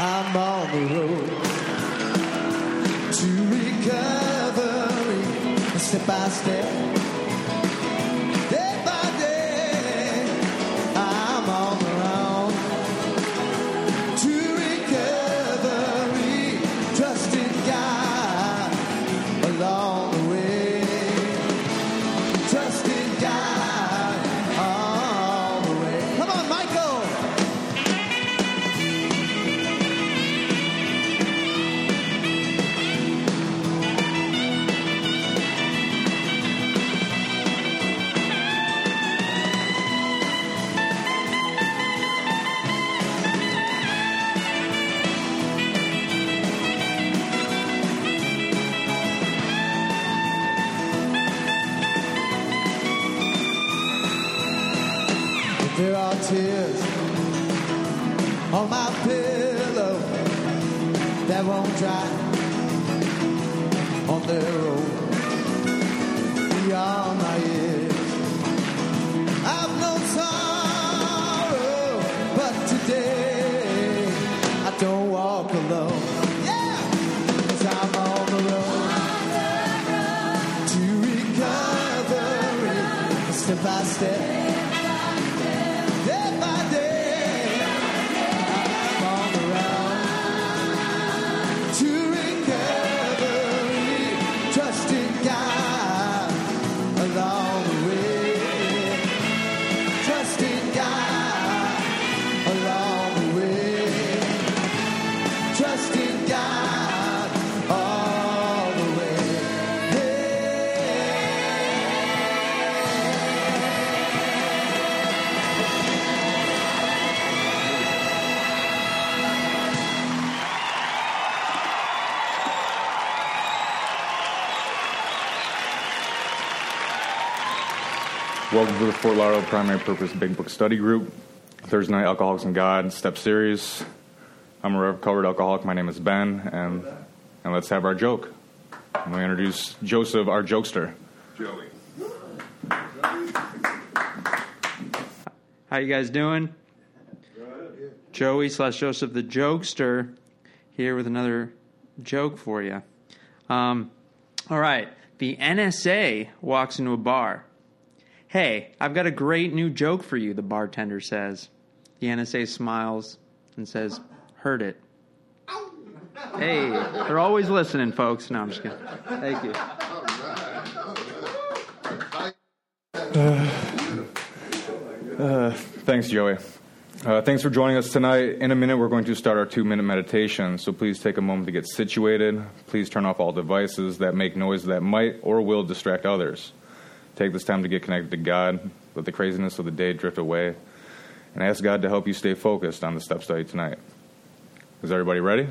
I'm on the road to recovery, step by step, Welcome to the Fort Lauderdale Primary Purpose Big Book Study Group, Thursday night Alcoholics and God Step Series. I'm a recovered alcoholic. My name is Ben, and and let's have our joke. I'm going to introduce Joseph, our jokester. Joey. How you guys doing? Joey slash Joseph the jokester here with another joke for you. Um, all right, the NSA walks into a bar. Hey, I've got a great new joke for you. The bartender says. The NSA smiles and says, "Heard it." Hey, they're always listening, folks. No, I'm just kidding. Thank you. Thanks, Joey. Uh, thanks for joining us tonight. In a minute, we're going to start our two minute meditation, so please take a moment to get situated. Please turn off all devices that make noise that might or will distract others. Take this time to get connected to God, let the craziness of the day drift away, and ask God to help you stay focused on the step study tonight. Is everybody ready?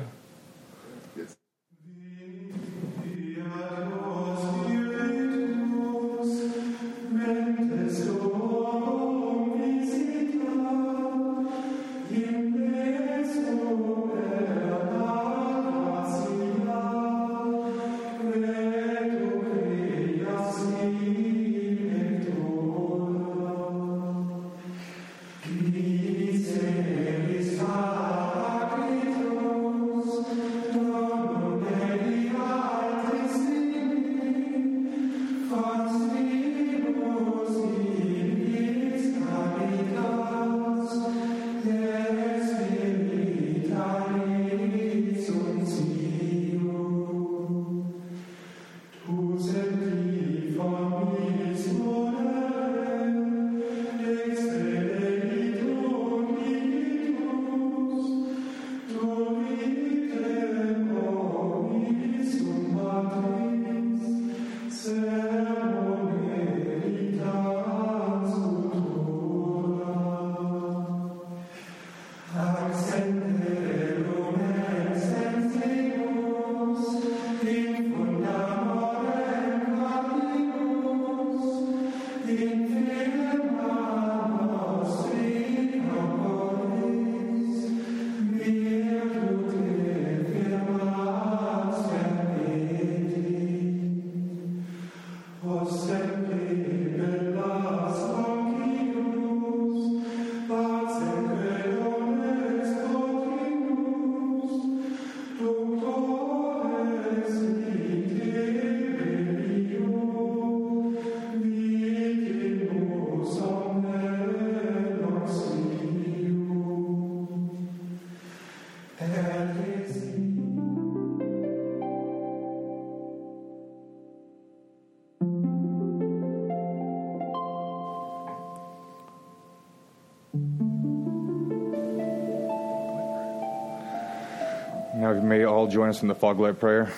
May all join us in the fog light prayer.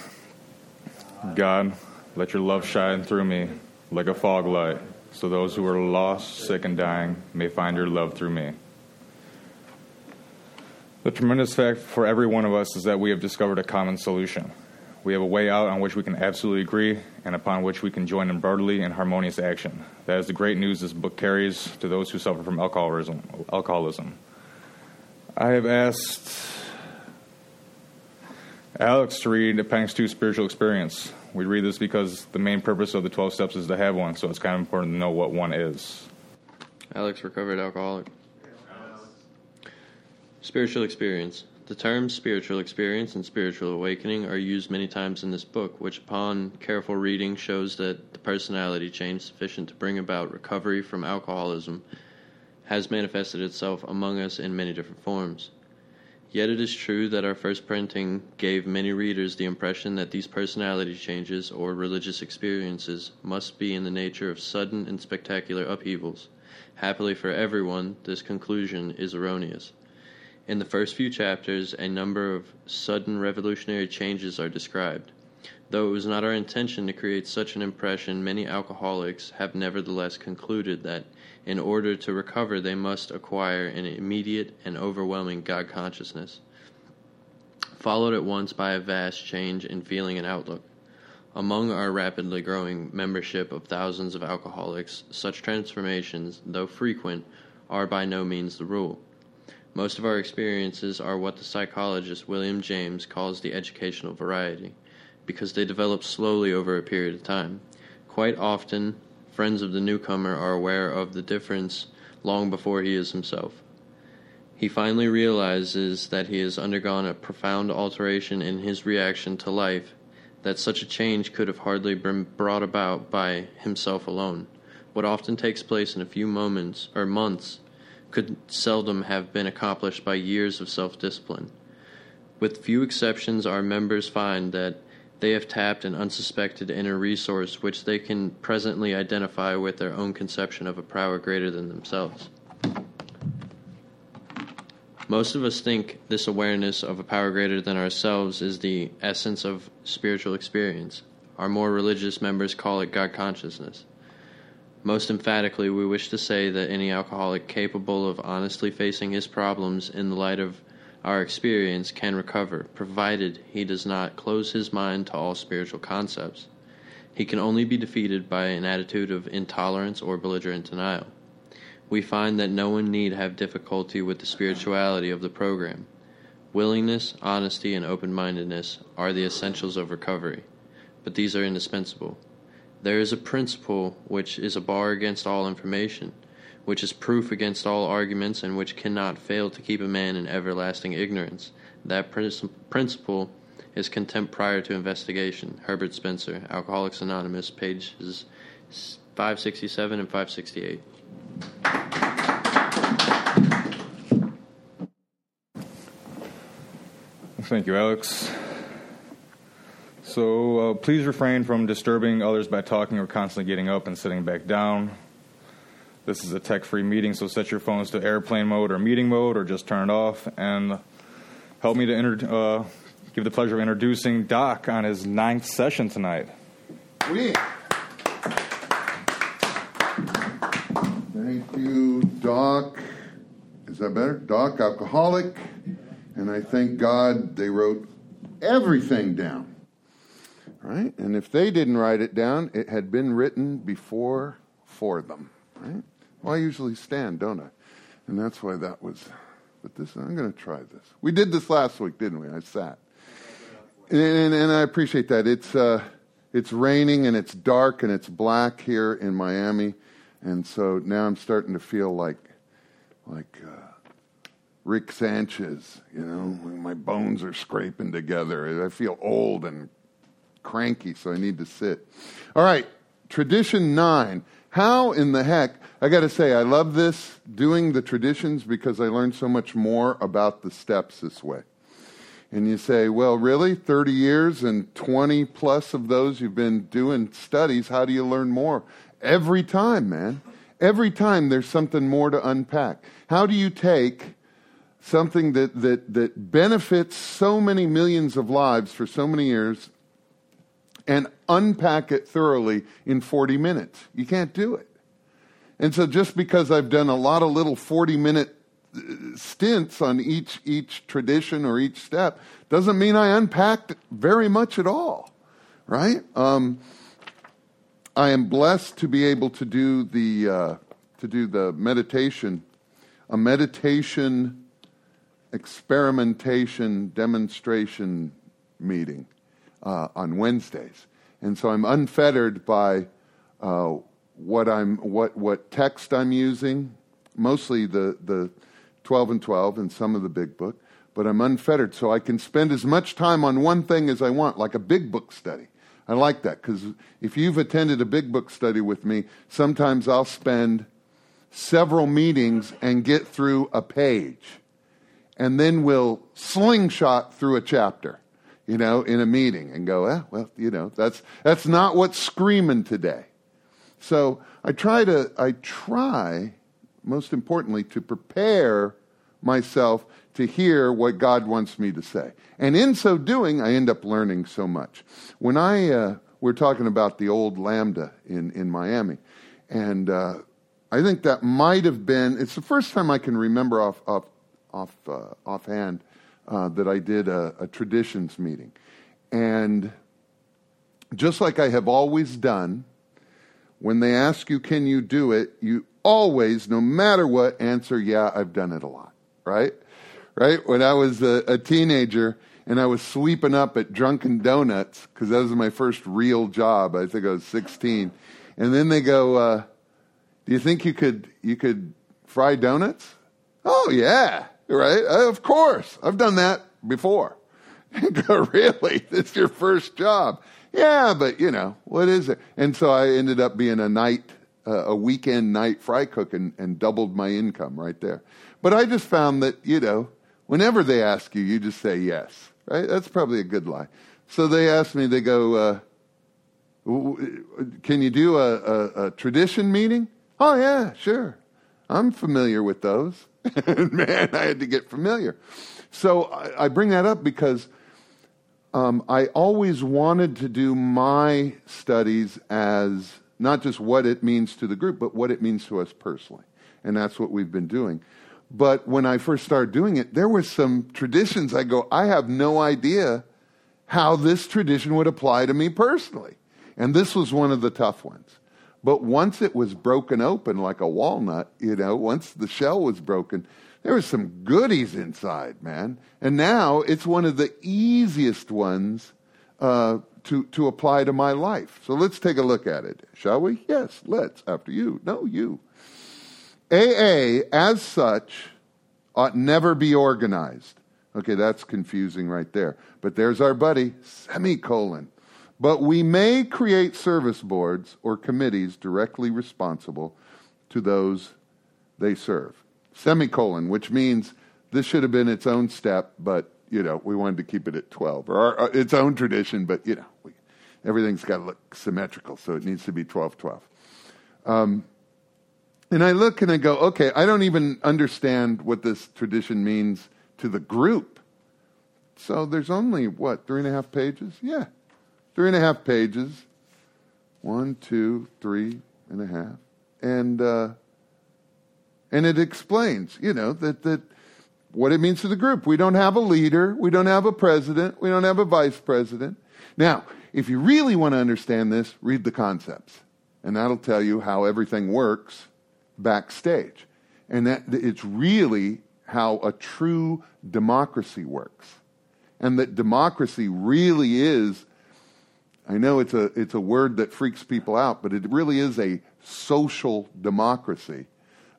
God, let your love shine through me like a fog light, so those who are lost, sick, and dying may find your love through me. The tremendous fact for every one of us is that we have discovered a common solution. We have a way out on which we can absolutely agree and upon which we can join in brotherly and harmonious action. That is the great news this book carries to those who suffer from alcoholism. I have asked Alex to read Appendix 2 Spiritual Experience. We read this because the main purpose of the 12 steps is to have one, so it's kind of important to know what one is. Alex, recovered alcoholic. Spiritual experience. The terms spiritual experience and spiritual awakening are used many times in this book, which, upon careful reading, shows that the personality change sufficient to bring about recovery from alcoholism has manifested itself among us in many different forms. Yet it is true that our first printing gave many readers the impression that these personality changes or religious experiences must be in the nature of sudden and spectacular upheavals. Happily for everyone, this conclusion is erroneous. In the first few chapters, a number of sudden revolutionary changes are described. Though it was not our intention to create such an impression, many alcoholics have nevertheless concluded that in order to recover, they must acquire an immediate and overwhelming God consciousness, followed at once by a vast change in feeling and outlook. Among our rapidly growing membership of thousands of alcoholics, such transformations, though frequent, are by no means the rule. Most of our experiences are what the psychologist William James calls the educational variety, because they develop slowly over a period of time. Quite often, friends of the newcomer are aware of the difference long before he is himself. He finally realizes that he has undergone a profound alteration in his reaction to life, that such a change could have hardly been brought about by himself alone. What often takes place in a few moments or months could seldom have been accomplished by years of self discipline. With few exceptions, our members find that they have tapped an unsuspected inner resource which they can presently identify with their own conception of a power greater than themselves. Most of us think this awareness of a power greater than ourselves is the essence of spiritual experience. Our more religious members call it God consciousness. Most emphatically, we wish to say that any alcoholic capable of honestly facing his problems in the light of our experience can recover, provided he does not close his mind to all spiritual concepts. He can only be defeated by an attitude of intolerance or belligerent denial. We find that no one need have difficulty with the spirituality of the program. Willingness, honesty, and open mindedness are the essentials of recovery, but these are indispensable. There is a principle which is a bar against all information, which is proof against all arguments, and which cannot fail to keep a man in everlasting ignorance. That principle is contempt prior to investigation. Herbert Spencer, Alcoholics Anonymous, pages 567 and 568. Thank you, Alex. So uh, please refrain from disturbing others by talking or constantly getting up and sitting back down. This is a tech free meeting, so set your phones to airplane mode or meeting mode or just turn it off. And help me to inter- uh, give the pleasure of introducing Doc on his ninth session tonight. We. Thank you, Doc. Is that better? Doc, alcoholic. And I thank God they wrote everything down right? And if they didn't write it down, it had been written before for them, right? Well, I usually stand, don't I? And that's why that was. But this, I'm going to try this. We did this last week, didn't we? I sat, and, and, and I appreciate that. It's uh, it's raining and it's dark and it's black here in Miami, and so now I'm starting to feel like like. Uh, Rick Sanchez, you know, my bones are scraping together. I feel old and cranky, so I need to sit. All right, tradition nine. How in the heck? I got to say, I love this doing the traditions because I learned so much more about the steps this way. And you say, well, really? 30 years and 20 plus of those you've been doing studies. How do you learn more? Every time, man. Every time there's something more to unpack. How do you take something that, that, that benefits so many millions of lives for so many years and unpack it thoroughly in 40 minutes. You can't do it. And so just because I've done a lot of little 40 minute uh, stints on each, each tradition or each step doesn't mean I unpacked very much at all, right? Um, I am blessed to be able to do the, uh, to do the meditation, a meditation experimentation demonstration meeting uh, on Wednesdays. And so I'm unfettered by uh, what I'm what what text I'm using, mostly the the 12 and 12 and some of the big book, but I'm unfettered so I can spend as much time on one thing as I want, like a big book study. I like that because if you've attended a big book study with me, sometimes I'll spend several meetings and get through a page. And then we'll slingshot through a chapter, you know, in a meeting and go, eh, well, you know, that's, that's not what's screaming today. So I try to, I try, most importantly, to prepare myself to hear what God wants me to say. And in so doing, I end up learning so much. When I, uh, we're talking about the old Lambda in, in Miami, and uh, I think that might have been, it's the first time I can remember off, off, off, uh, offhand uh, that I did a, a traditions meeting. And just like I have always done, when they ask you, can you do it, you always, no matter what, answer, yeah, I've done it a lot, right? Right? When I was a, a teenager and I was sweeping up at Drunken Donuts, because that was my first real job, I think I was 16. And then they go, uh, do you think you could, you could fry donuts? Oh, yeah, right? Uh, of course. I've done that before. really? It's your first job? Yeah, but you know, what is it? And so I ended up being a night, uh, a weekend night fry cook and, and doubled my income right there. But I just found that, you know, whenever they ask you, you just say yes, right? That's probably a good lie. So they asked me, they go, uh, can you do a, a, a tradition meeting? Oh, yeah, sure. I'm familiar with those. And man, I had to get familiar. So I, I bring that up because um, I always wanted to do my studies as not just what it means to the group, but what it means to us personally. And that's what we've been doing. But when I first started doing it, there were some traditions I go, I have no idea how this tradition would apply to me personally. And this was one of the tough ones. But once it was broken open like a walnut, you know, once the shell was broken, there was some goodies inside, man. And now it's one of the easiest ones uh, to, to apply to my life. So let's take a look at it, shall we? Yes, let's. After you. No, you. AA, as such, ought never be organized. Okay, that's confusing right there. But there's our buddy, semicolon. But we may create service boards or committees directly responsible to those they serve semicolon, which means this should have been its own step, but you know we wanted to keep it at twelve or our, its own tradition, but you know we, everything's got to look symmetrical, so it needs to be 12 12. Um, and I look and I go, okay, I don't even understand what this tradition means to the group. So there's only, what, three and a half pages? Yeah, three and a half pages. One, two, three and a half. And uh, and it explains, you know, that, that what it means to the group. We don't have a leader. We don't have a president. We don't have a vice president. Now, if you really want to understand this, read the concepts. And that'll tell you how everything works backstage. And that it's really how a true democracy works. And that democracy really is, I know it's a, it's a word that freaks people out, but it really is a social democracy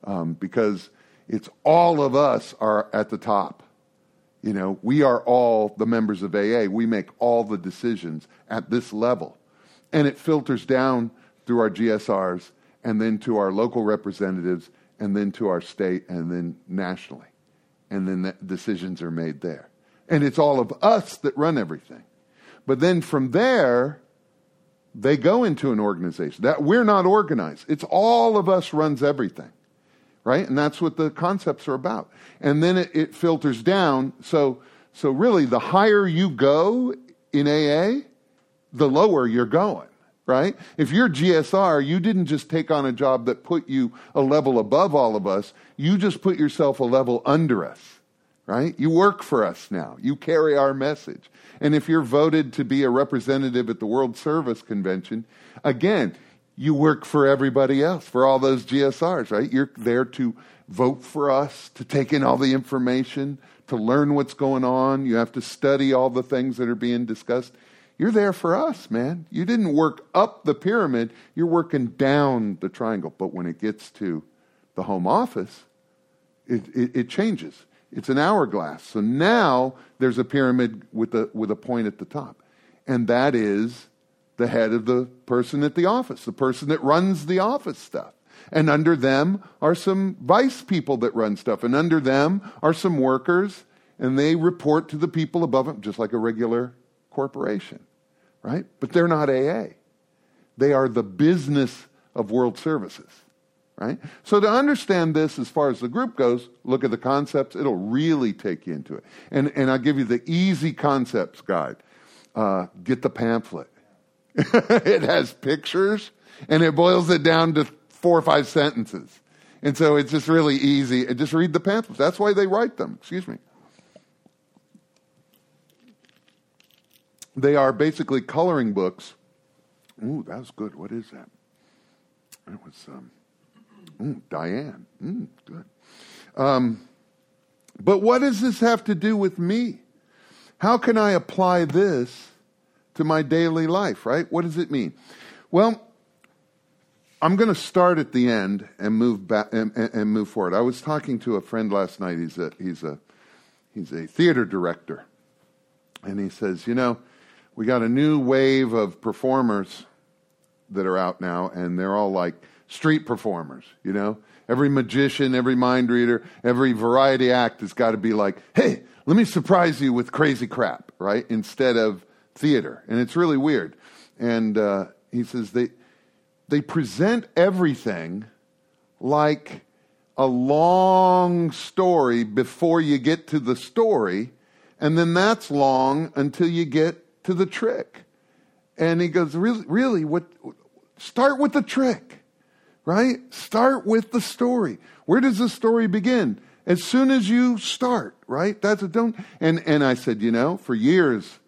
um, because it's all of us are at the top. You know, we are all the members of AA. We make all the decisions at this level. And it filters down through our GSRs and then to our local representatives and then to our state and then nationally. And then the decisions are made there. And it's all of us that run everything. But then from there, they go into an organization. That we're not organized. It's all of us runs everything. right? And that's what the concepts are about. And then it, it filters down. So, so really, the higher you go in AA, the lower you're going, right? If you're GSR, you didn't just take on a job that put you a level above all of us, you just put yourself a level under us, right? You work for us now, you carry our message. And if you're voted to be a representative at the World Service Convention, again, you work for everybody else, for all those GSRs, right? You're there to vote for us, to take in all the information, to learn what's going on. You have to study all the things that are being discussed. You're there for us, man. You didn't work up the pyramid, you're working down the triangle. But when it gets to the home office, it, it, it changes. It's an hourglass. So now there's a pyramid with a, with a point at the top. And that is the head of the person at the office, the person that runs the office stuff. And under them are some vice people that run stuff. And under them are some workers, and they report to the people above them, just like a regular corporation, right? But they're not AA. They are the business of world services, right? So to understand this as far as the group goes, look at the concepts. It'll really take you into it. And, and I'll give you the easy concepts guide. Uh, get the pamphlet. it has pictures, and it boils it down to four or five sentences. And so it's just really easy. And just read the pamphlets. That's why they write them. Excuse me. They are basically coloring books. Ooh, that was good. What is that? That was um, ooh, Diane. Mm, good. Um, but what does this have to do with me? How can I apply this to my daily life, right? What does it mean? Well, I'm going to start at the end and move back and, and, move forward. I was talking to a friend last night. He's a he's a he's a theater director, and he says, you know, we got a new wave of performers that are out now, and they're all like street performers. You know, every magician, every mind reader, every variety act has got to be like, hey, let me surprise you with crazy crap, right? Instead of theater, and it's really weird. And uh, he says they they present everything like a long story before you get to the story, and then that's long until you get to the trick. And he goes, really, really, what? Start with the trick, right? Start with the story. Where does the story begin? As soon as you start, right? That's a don't. And and I said, you know, for years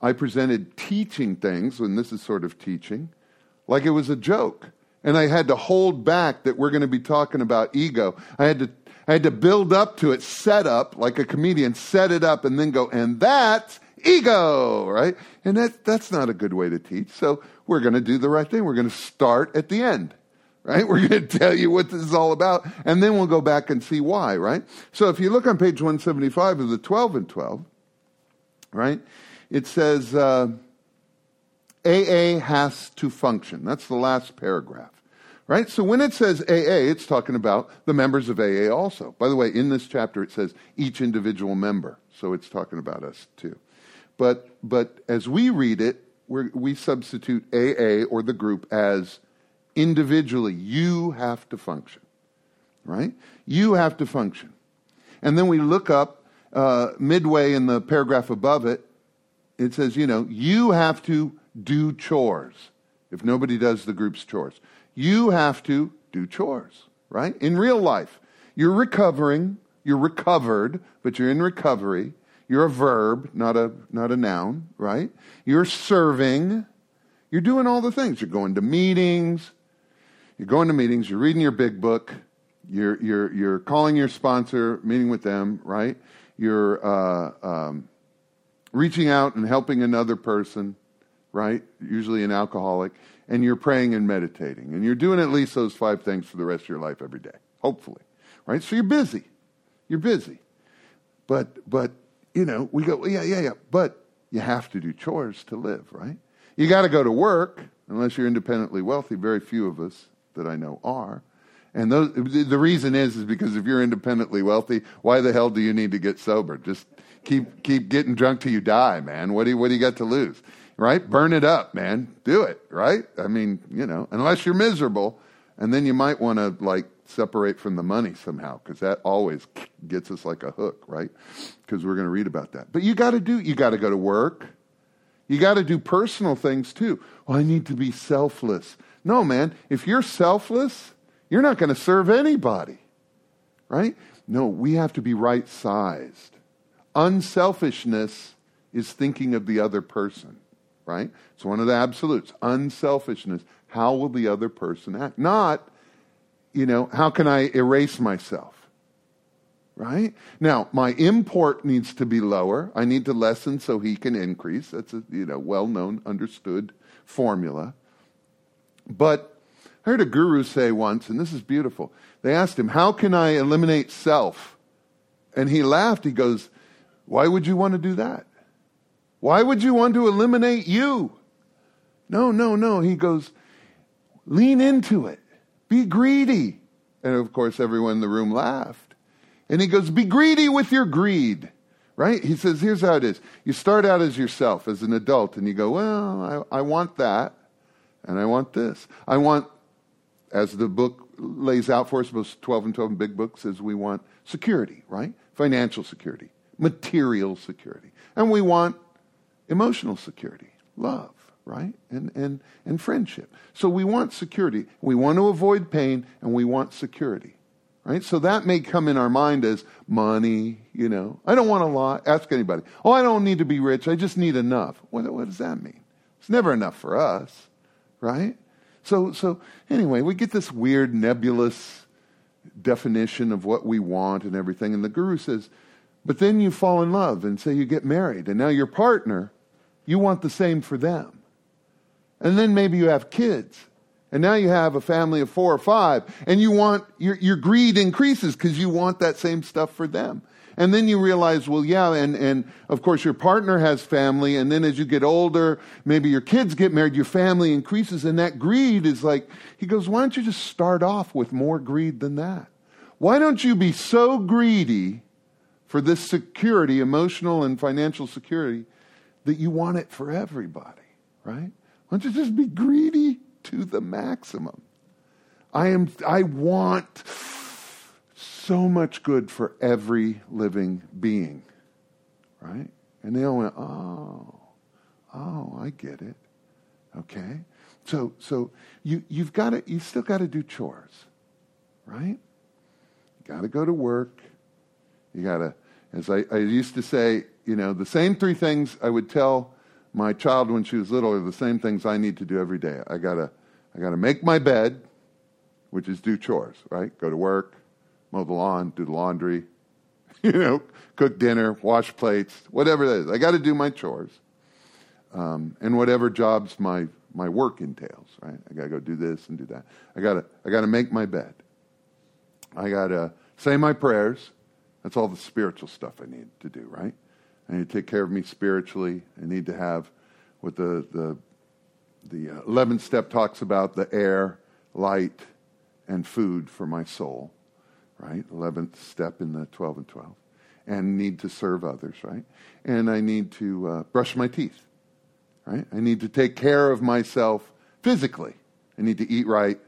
I presented teaching things, and this is sort of teaching, like it was a joke. And I had to hold back that we're going to be talking about ego. I had to, I had to build up to it, set up like a comedian, set it up, and then go, and that's ego, right? And that, that's not a good way to teach. So we're going to do the right thing. We're going to start at the end, right? We're going to tell you what this is all about, and then we'll go back and see why, right? So if you look on page 175 of the 12 and 12, right? it says uh, AA has to function. That's the last paragraph. Right? So when it says AA, it's talking about the members of AA also. By the way, in this chapter it says each individual member. So it's talking about us too. But, but as we read it, we substitute AA or the group as individually. You have to function. Right? You have to function. And then we look up uh, midway in the paragraph above it, it says, you know, you have to do chores. If nobody does the group's chores, you have to do chores, right? In real life, you're recovering, you're recovered, but you're in recovery. You're a verb, not a, not a noun, right? You're serving. You're doing all the things. You're going to meetings. You're going to meetings. You're reading your big book. You're, you're, you're calling your sponsor, meeting with them, right? You're uh, um, reaching out and helping another person, right? Usually an alcoholic, and you're praying and meditating. And you're doing at least those five things for the rest of your life every day, hopefully, right? So you're busy. You're busy. But, but, you know, we go, yeah, yeah, yeah. But you have to do chores to live, right? You got to go to work, unless you're independently wealthy. Very few of us that I know are. And those, the reason is, is because if you're independently wealthy, why the hell do you need to get sober? Just keep keep getting drunk till you die, man. What do you, what do you got to lose? Right? Burn it up, man. Do it, right? I mean, you know, unless you're miserable, and then you might want to like separate from the money somehow because that always gets us like a hook, right? Because we're going to read about that. But you got to do, you got to go to work. You got to do personal things too. Well, I need to be selfless. No, man, if you're selfless, you're not going to serve anybody, right? No, we have to be right sized. Unselfishness is thinking of the other person, right? It's one of the absolutes. Unselfishness. How will the other person act? Not, you know, how can I erase myself? Right? Now, my import needs to be lower. I need to lessen so he can increase. That's a, you know, well-known, understood formula. But I heard a guru say once, and this is beautiful. They asked him, How can I eliminate self? And he laughed. He goes, Why would you want to do that? Why would you want to eliminate you? No, no, no. He goes, Lean into it. Be greedy. And of course, everyone in the room laughed. And he goes, Be greedy with your greed. Right? He says, Here's how it is. You start out as yourself, as an adult, and you go, Well, I, I want that, and I want this. I want, as the book lays out for us, most 12 and 12 big books, says we want security, right? Financial security, material security. And we want emotional security, love right? And, and, and friendship. So we want security. We want to avoid pain and we want security, right? So that may come in our mind as money, you know. I don't want a lot. Ask anybody. Oh, I don't need to be rich. I just need enough. What, what does that mean? It's never enough for us, right? So, so anyway, we get this weird nebulous definition of what we want and everything. And the guru says, but then you fall in love and say you get married, and now your partner, you want the same for them. And then maybe you have kids. And now you have a family of four or five, and you want your, your greed increases because you want that same stuff for them. And then you realize, well, yeah, and, and of course your partner has family, and then as you get older, maybe your kids get married, your family increases, and that greed is like, he goes, why don't you just start off with more greed than that? Why don't you be so greedy for this security, emotional and financial security, that you want it for everybody, right? Why don't you just be greedy to the maximum? I am I want so much good for every living being. Right? And they all went, Oh, oh, I get it. Okay. So so you you've got to you still got to do chores. Right? You gotta go to work. You gotta as I, I used to say, you know, the same three things I would tell my child when she was little are the same things I need to do every day. I gotta, I gotta make my bed, which is do chores, right? Go to work, mow the lawn, do the laundry, you know, cook dinner, wash plates, whatever it is. I got to do my chores, um, and whatever jobs my my work entails, right? I got to go do this and do that. I got to I got to make my bed. I got to say my prayers. That's all the spiritual stuff I need to do, right? I need to take care of me spiritually. I need to have what the, the, the 11th uh, step talks about the air, light, and food for my soul, right? 11th step in the 12 and 12. And need to serve others, right? And I need to uh, brush my teeth, right? I need to take care of myself physically. I need to eat right.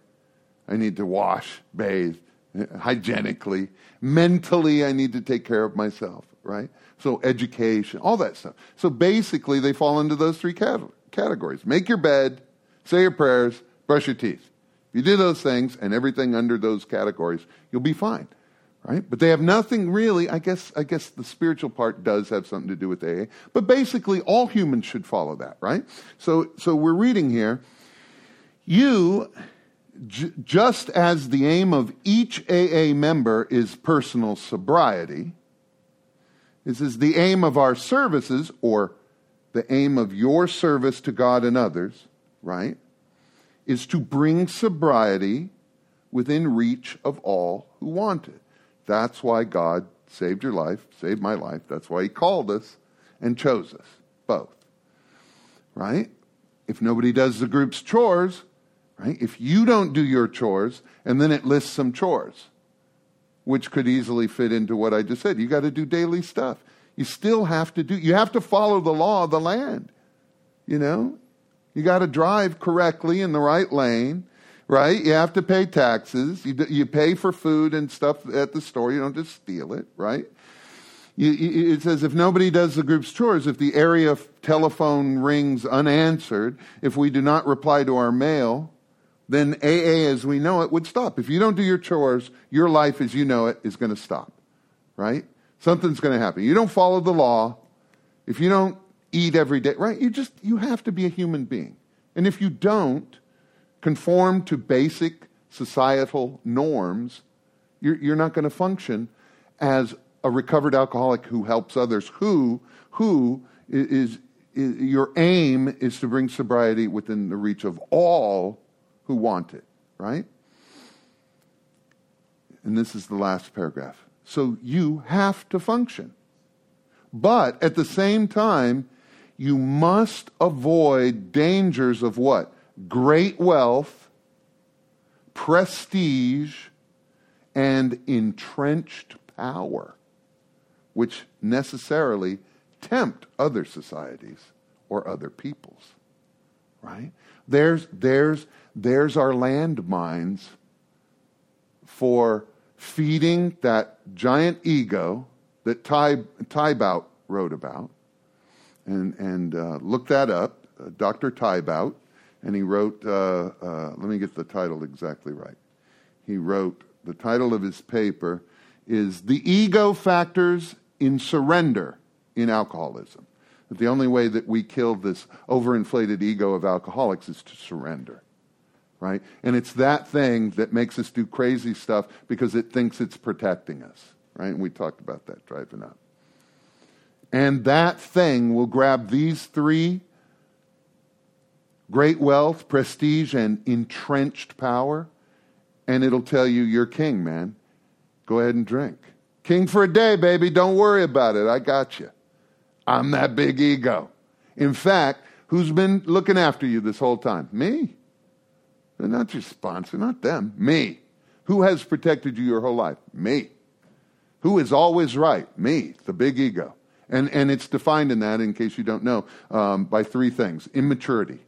I need to wash, bathe uh, hygienically. Mentally, I need to take care of myself, right? So education, all that stuff. So basically, they fall into those three categories. Make your bed, say your prayers, brush your teeth. If you do those things and everything under those categories, you'll be fine. Right? But they have nothing really, I guess I guess the spiritual part does have something to do with AA. But basically all humans should follow that, right? So so we're reading here, you j- just as the aim of each AA member is personal sobriety, this is the aim of our services, or the aim of your service to God and others, right? Is to bring sobriety within reach of all who want it. That's why God saved your life, saved my life. That's why He called us and chose us, both. Right? If nobody does the group's chores, right? If you don't do your chores, and then it lists some chores which could easily fit into what I just said. You got to do daily stuff. You still have to do, you have to follow the law of the land. You know? You got to drive correctly in the right lane, right? You have to pay taxes. You, you pay for food and stuff at the store. You don't just steal it, right? You, you, it says if nobody does the group's chores, if the area telephone rings unanswered, if we do not reply to our mail, then AA as we know it would stop. If you don't do your chores, your life as you know it is going to stop, right? Something's going to happen. You don't follow the law. If you don't eat every day, right? You just, you have to be a human being. And if you don't conform to basic societal norms, you're, you're not going to function as a recovered alcoholic who helps others, who, who is, is, your aim is to bring sobriety within the reach of all who want it, right? And this is the last paragraph. So you have to function. But at the same time, you must avoid dangers of what? Great wealth, prestige, and entrenched power, which necessarily tempt other societies or other peoples. Right? There's, there's, there's our landmines for feeding that giant ego that Ty, Tiebout wrote about. And, and uh, look that up, uh, Dr. Tiebout. And he wrote, uh, uh, let me get the title exactly right. He wrote, the title of his paper is The Ego Factors in Surrender in Alcoholism. That the only way that we kill this overinflated ego of alcoholics is to surrender right? And it's that thing that makes us do crazy stuff because it thinks it's protecting us, right? And we talked about that driving up. And that thing will grab these three great wealth, prestige, and entrenched power, and it'll tell you, You're king, man. Go ahead and drink. King for a day, baby. Don't worry about it. I got you. I'm that big ego. In fact, who's been looking after you this whole time? Me. They're not your sponsor, not them. Me. Who has protected you your whole life? Me. Who is always right? Me, the big ego. And, and it's defined in that, in case you don't know, um, by three things immaturity.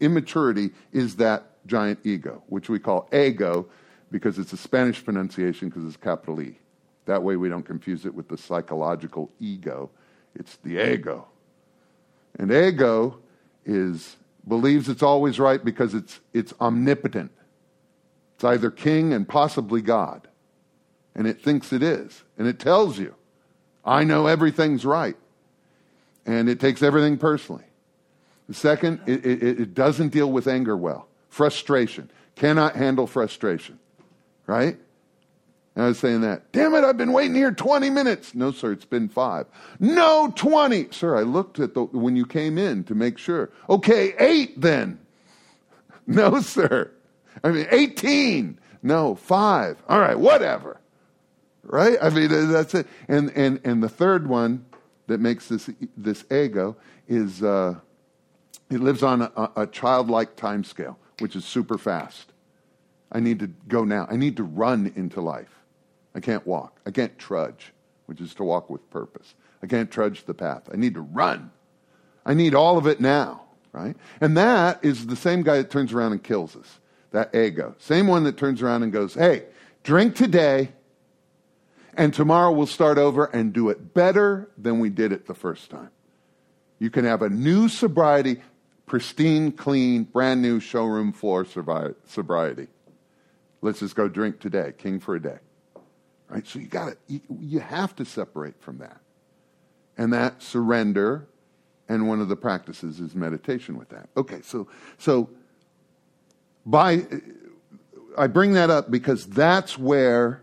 Immaturity is that giant ego, which we call ego because it's a Spanish pronunciation because it's capital E. That way we don't confuse it with the psychological ego. It's the ego. And ego is believes it's always right because it's, it's omnipotent. It's either king and possibly God. And it thinks it is. And it tells you, I know everything's right. And it takes everything personally. Second, it, it, it doesn't deal with anger well. Frustration. Cannot handle frustration. Right? And I was saying that. Damn it, I've been waiting here 20 minutes. No, sir, it's been five. No, 20. Sir, I looked at the, when you came in to make sure. Okay, eight then. No, sir. I mean, 18. No, five. All right, whatever. Right? I mean, that's it. And, and, and the third one that makes this, this ego is uh, it lives on a, a childlike time scale, which is super fast. I need to go now. I need to run into life. I can't walk. I can't trudge, which is to walk with purpose. I can't trudge the path. I need to run. I need all of it now, right? And that is the same guy that turns around and kills us, that ego. Same one that turns around and goes, hey, drink today, and tomorrow we'll start over and do it better than we did it the first time. You can have a new sobriety, pristine, clean, brand new showroom floor sobriety. Let's just go drink today, king for a day. Right? So you got you, you have to separate from that. And that surrender, and one of the practices is meditation with that. Okay, so so by I bring that up because that's where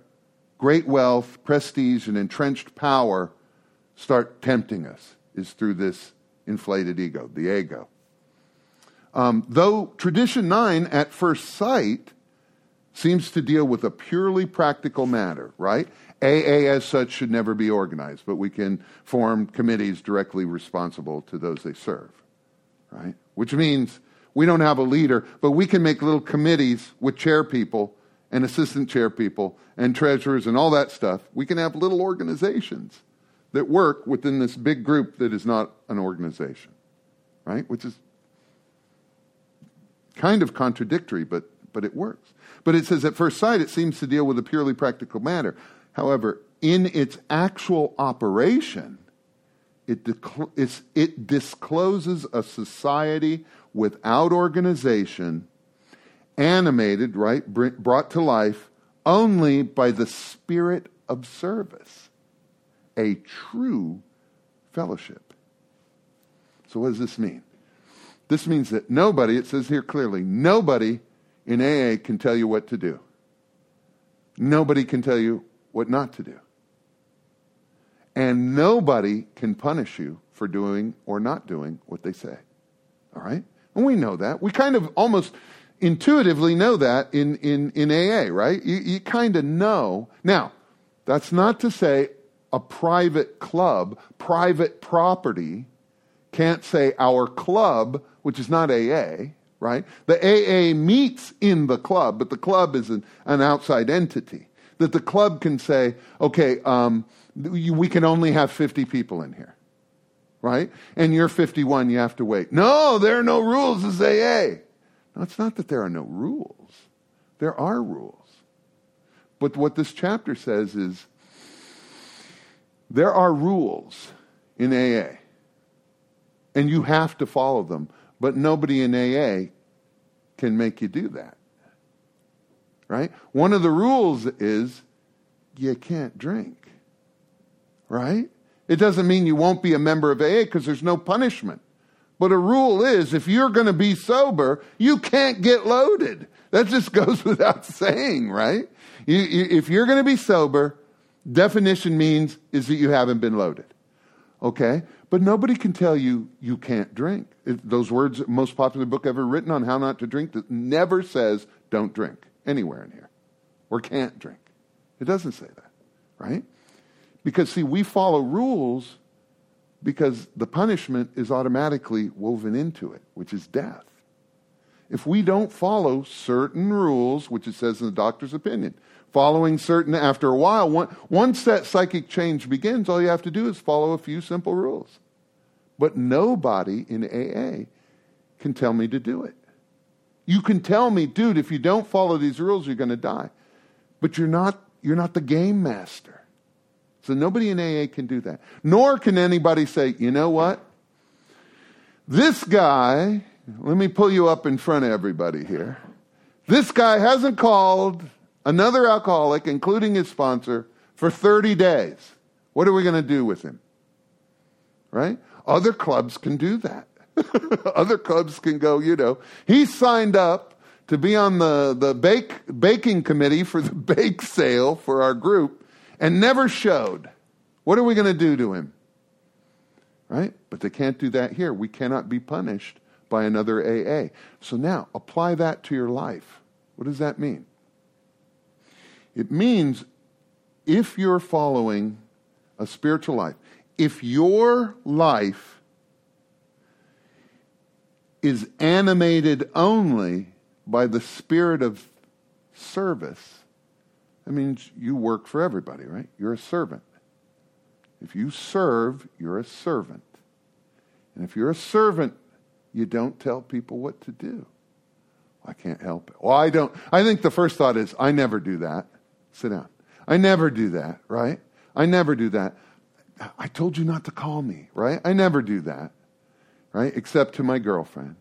great wealth, prestige, and entrenched power start tempting us, is through this inflated ego, the ego. Um, though tradition nine, at first sight, seems to deal with a purely practical matter, right? AA as such should never be organized, but we can form committees directly responsible to those they serve, right? Which means we don't have a leader, but we can make little committees with chair people and assistant chair people and treasurers and all that stuff. We can have little organizations that work within this big group that is not an organization, right? Which is kind of contradictory, but but it works. But it says at first sight, it seems to deal with a purely practical matter. However, in its actual operation, it, it discloses a society without organization, animated, right, br- brought to life only by the spirit of service, a true fellowship. So, what does this mean? This means that nobody, it says here clearly, nobody in AA can tell you what to do. Nobody can tell you what not to do. And nobody can punish you for doing or not doing what they say. All right? And we know that. We kind of almost intuitively know that in, in, in AA, right? You, you kind of know. Now, that's not to say a private club, private property, can't say our club, which is not AA, right? The AA meets in the club, but the club is an, an outside entity. That the club can say, okay, um, we can only have 50 people in here, right? And you're 51, you have to wait. No, there are no rules as AA. No, it's not that there are no rules. There are rules. But what this chapter says is there are rules in AA, and you have to follow them. But nobody in AA can make you do that. Right? One of the rules is you can't drink. Right? It doesn't mean you won't be a member of AA because there's no punishment. But a rule is if you're going to be sober, you can't get loaded. That just goes without saying, right? You, you, if you're going to be sober, definition means is that you haven't been loaded. Okay? But nobody can tell you you can't drink. It, those words, most popular book ever written on how not to drink, that never says don't drink anywhere in here or can't drink. It doesn't say that, right? Because, see, we follow rules because the punishment is automatically woven into it, which is death. If we don't follow certain rules, which it says in the doctor's opinion, following certain, after a while, once that psychic change begins, all you have to do is follow a few simple rules. But nobody in AA can tell me to do it. You can tell me, dude, if you don't follow these rules, you're going to die. But you're not, you're not the game master. So nobody in AA can do that. Nor can anybody say, you know what? This guy, let me pull you up in front of everybody here. This guy hasn't called another alcoholic, including his sponsor, for 30 days. What are we going to do with him? Right? Other clubs can do that. Other clubs can go, you know, he signed up to be on the, the bake, baking committee for the bake sale for our group and never showed. What are we going to do to him? Right? But they can't do that here. We cannot be punished by another AA. So now, apply that to your life. What does that mean? It means if you're following a spiritual life, if your life is animated only by the spirit of service, that means you work for everybody, right? You're a servant. If you serve, you're a servant. And if you're a servant, you don't tell people what to do. I can't help it. Well, I don't. I think the first thought is, I never do that. Sit down. I never do that, right? I never do that. I told you not to call me, right? I never do that, right? Except to my girlfriend,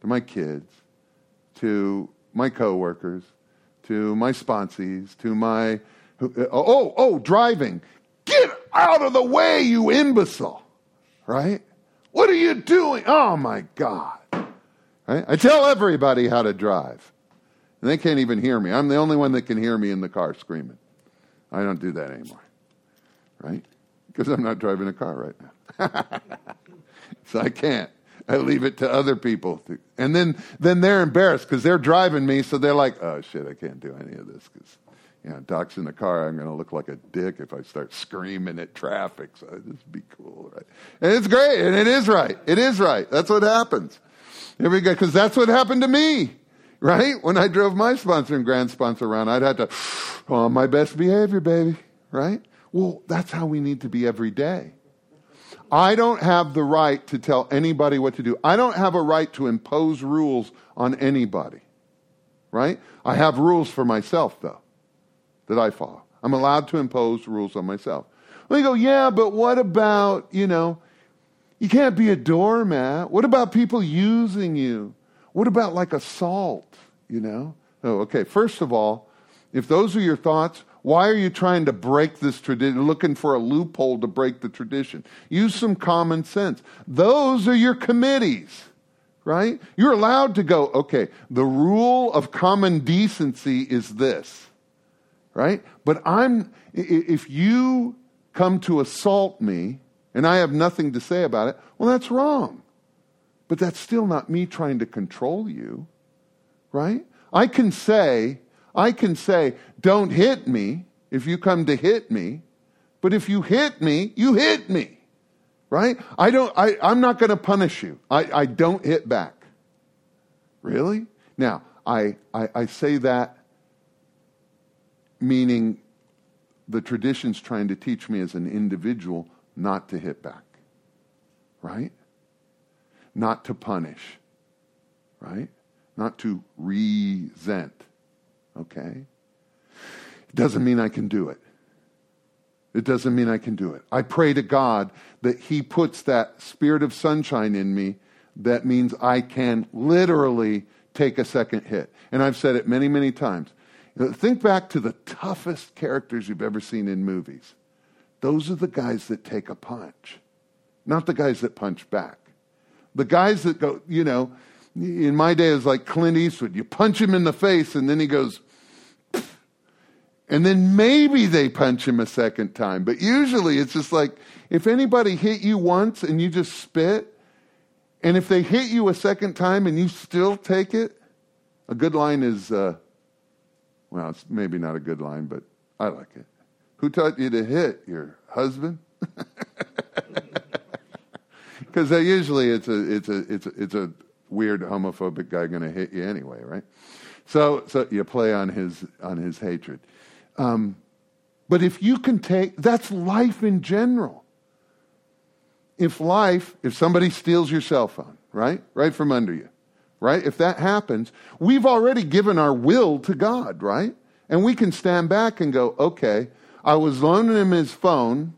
to my kids, to my coworkers, to my sponsees, to my oh oh driving. Get out of the way, you imbecile! Right? What are you doing? Oh my God! Right? I tell everybody how to drive, and they can't even hear me. I'm the only one that can hear me in the car screaming. I don't do that anymore, right? Because I'm not driving a car right now, so I can't. I leave it to other people, and then then they're embarrassed because they're driving me, so they're like, "Oh shit, I can't do any of this because." You know, Docc's in the car. I'm going to look like a dick if I start screaming at traffic. So just be cool, right? And it's great, and it is right. It is right. That's what happens. Here we go, because that's what happened to me, right? When I drove my sponsor and grand sponsor around, I'd have to, oh, my best behavior, baby, right? Well, that's how we need to be every day. I don't have the right to tell anybody what to do. I don't have a right to impose rules on anybody. right? I have rules for myself, though, that I follow. I'm allowed to impose rules on myself. Well, go, yeah, but what about, you know, you can't be a doormat. What about people using you? What about like assault, you know? Oh, okay. First of all, if those are your thoughts, why are you trying to break this tradition, looking for a loophole to break the tradition? Use some common sense. Those are your committees, right? You're allowed to go, okay, the rule of common decency is this, right? But I'm, if you come to assault me and I have nothing to say about it, well, that's wrong. But that's still not me trying to control you, right? I can say, I can say, don't hit me if you come to hit me. But if you hit me, you hit me. Right? I don't, I, I'm not going to punish you. I, I don't hit back. Really? Now, I, I, I say that meaning the tradition's trying to teach me as an individual not to hit back. Right? Not to punish. Right? Not to resent. Okay? It doesn't mean I can do it. It doesn't mean I can do it. I pray to God that He puts that spirit of sunshine in me that means I can literally take a second hit. And I've said it many, many times. Think back to the toughest characters you've ever seen in movies. Those are the guys that take a punch, not the guys that punch back. The guys that go, you know, in my day, it was like Clint Eastwood. You punch him in the face, and then he goes, and then maybe they punch him a second time. But usually it's just like if anybody hit you once and you just spit, and if they hit you a second time and you still take it, a good line is, uh, well, it's maybe not a good line, but I like it. Who taught you to hit? Your husband? Because usually it's a, it's, a, it's, a, it's a weird homophobic guy going to hit you anyway, right? So, so you play on his, on his hatred. Um, but if you can take, that's life in general. If life, if somebody steals your cell phone, right? Right from under you, right? If that happens, we've already given our will to God, right? And we can stand back and go, okay, I was loaning him his phone,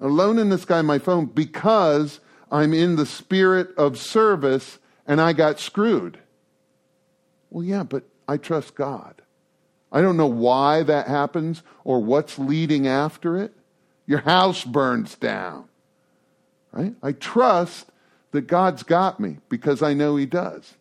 I'm loaning this guy my phone because I'm in the spirit of service and I got screwed. Well, yeah, but I trust God. I don't know why that happens or what's leading after it. Your house burns down. Right? I trust that God's got me because I know He does.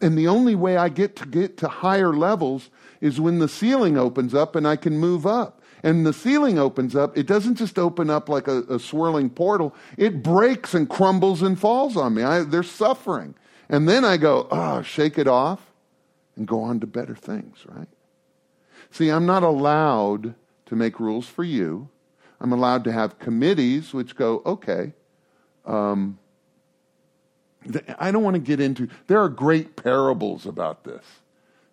And the only way I get to get to higher levels is when the ceiling opens up and I can move up. And the ceiling opens up, it doesn't just open up like a, a swirling portal, it breaks and crumbles and falls on me. I, they're suffering. And then I go, oh, shake it off and go on to better things, right? See, I'm not allowed to make rules for you. I'm allowed to have committees which go, okay, um, I don't want to get into, there are great parables about this.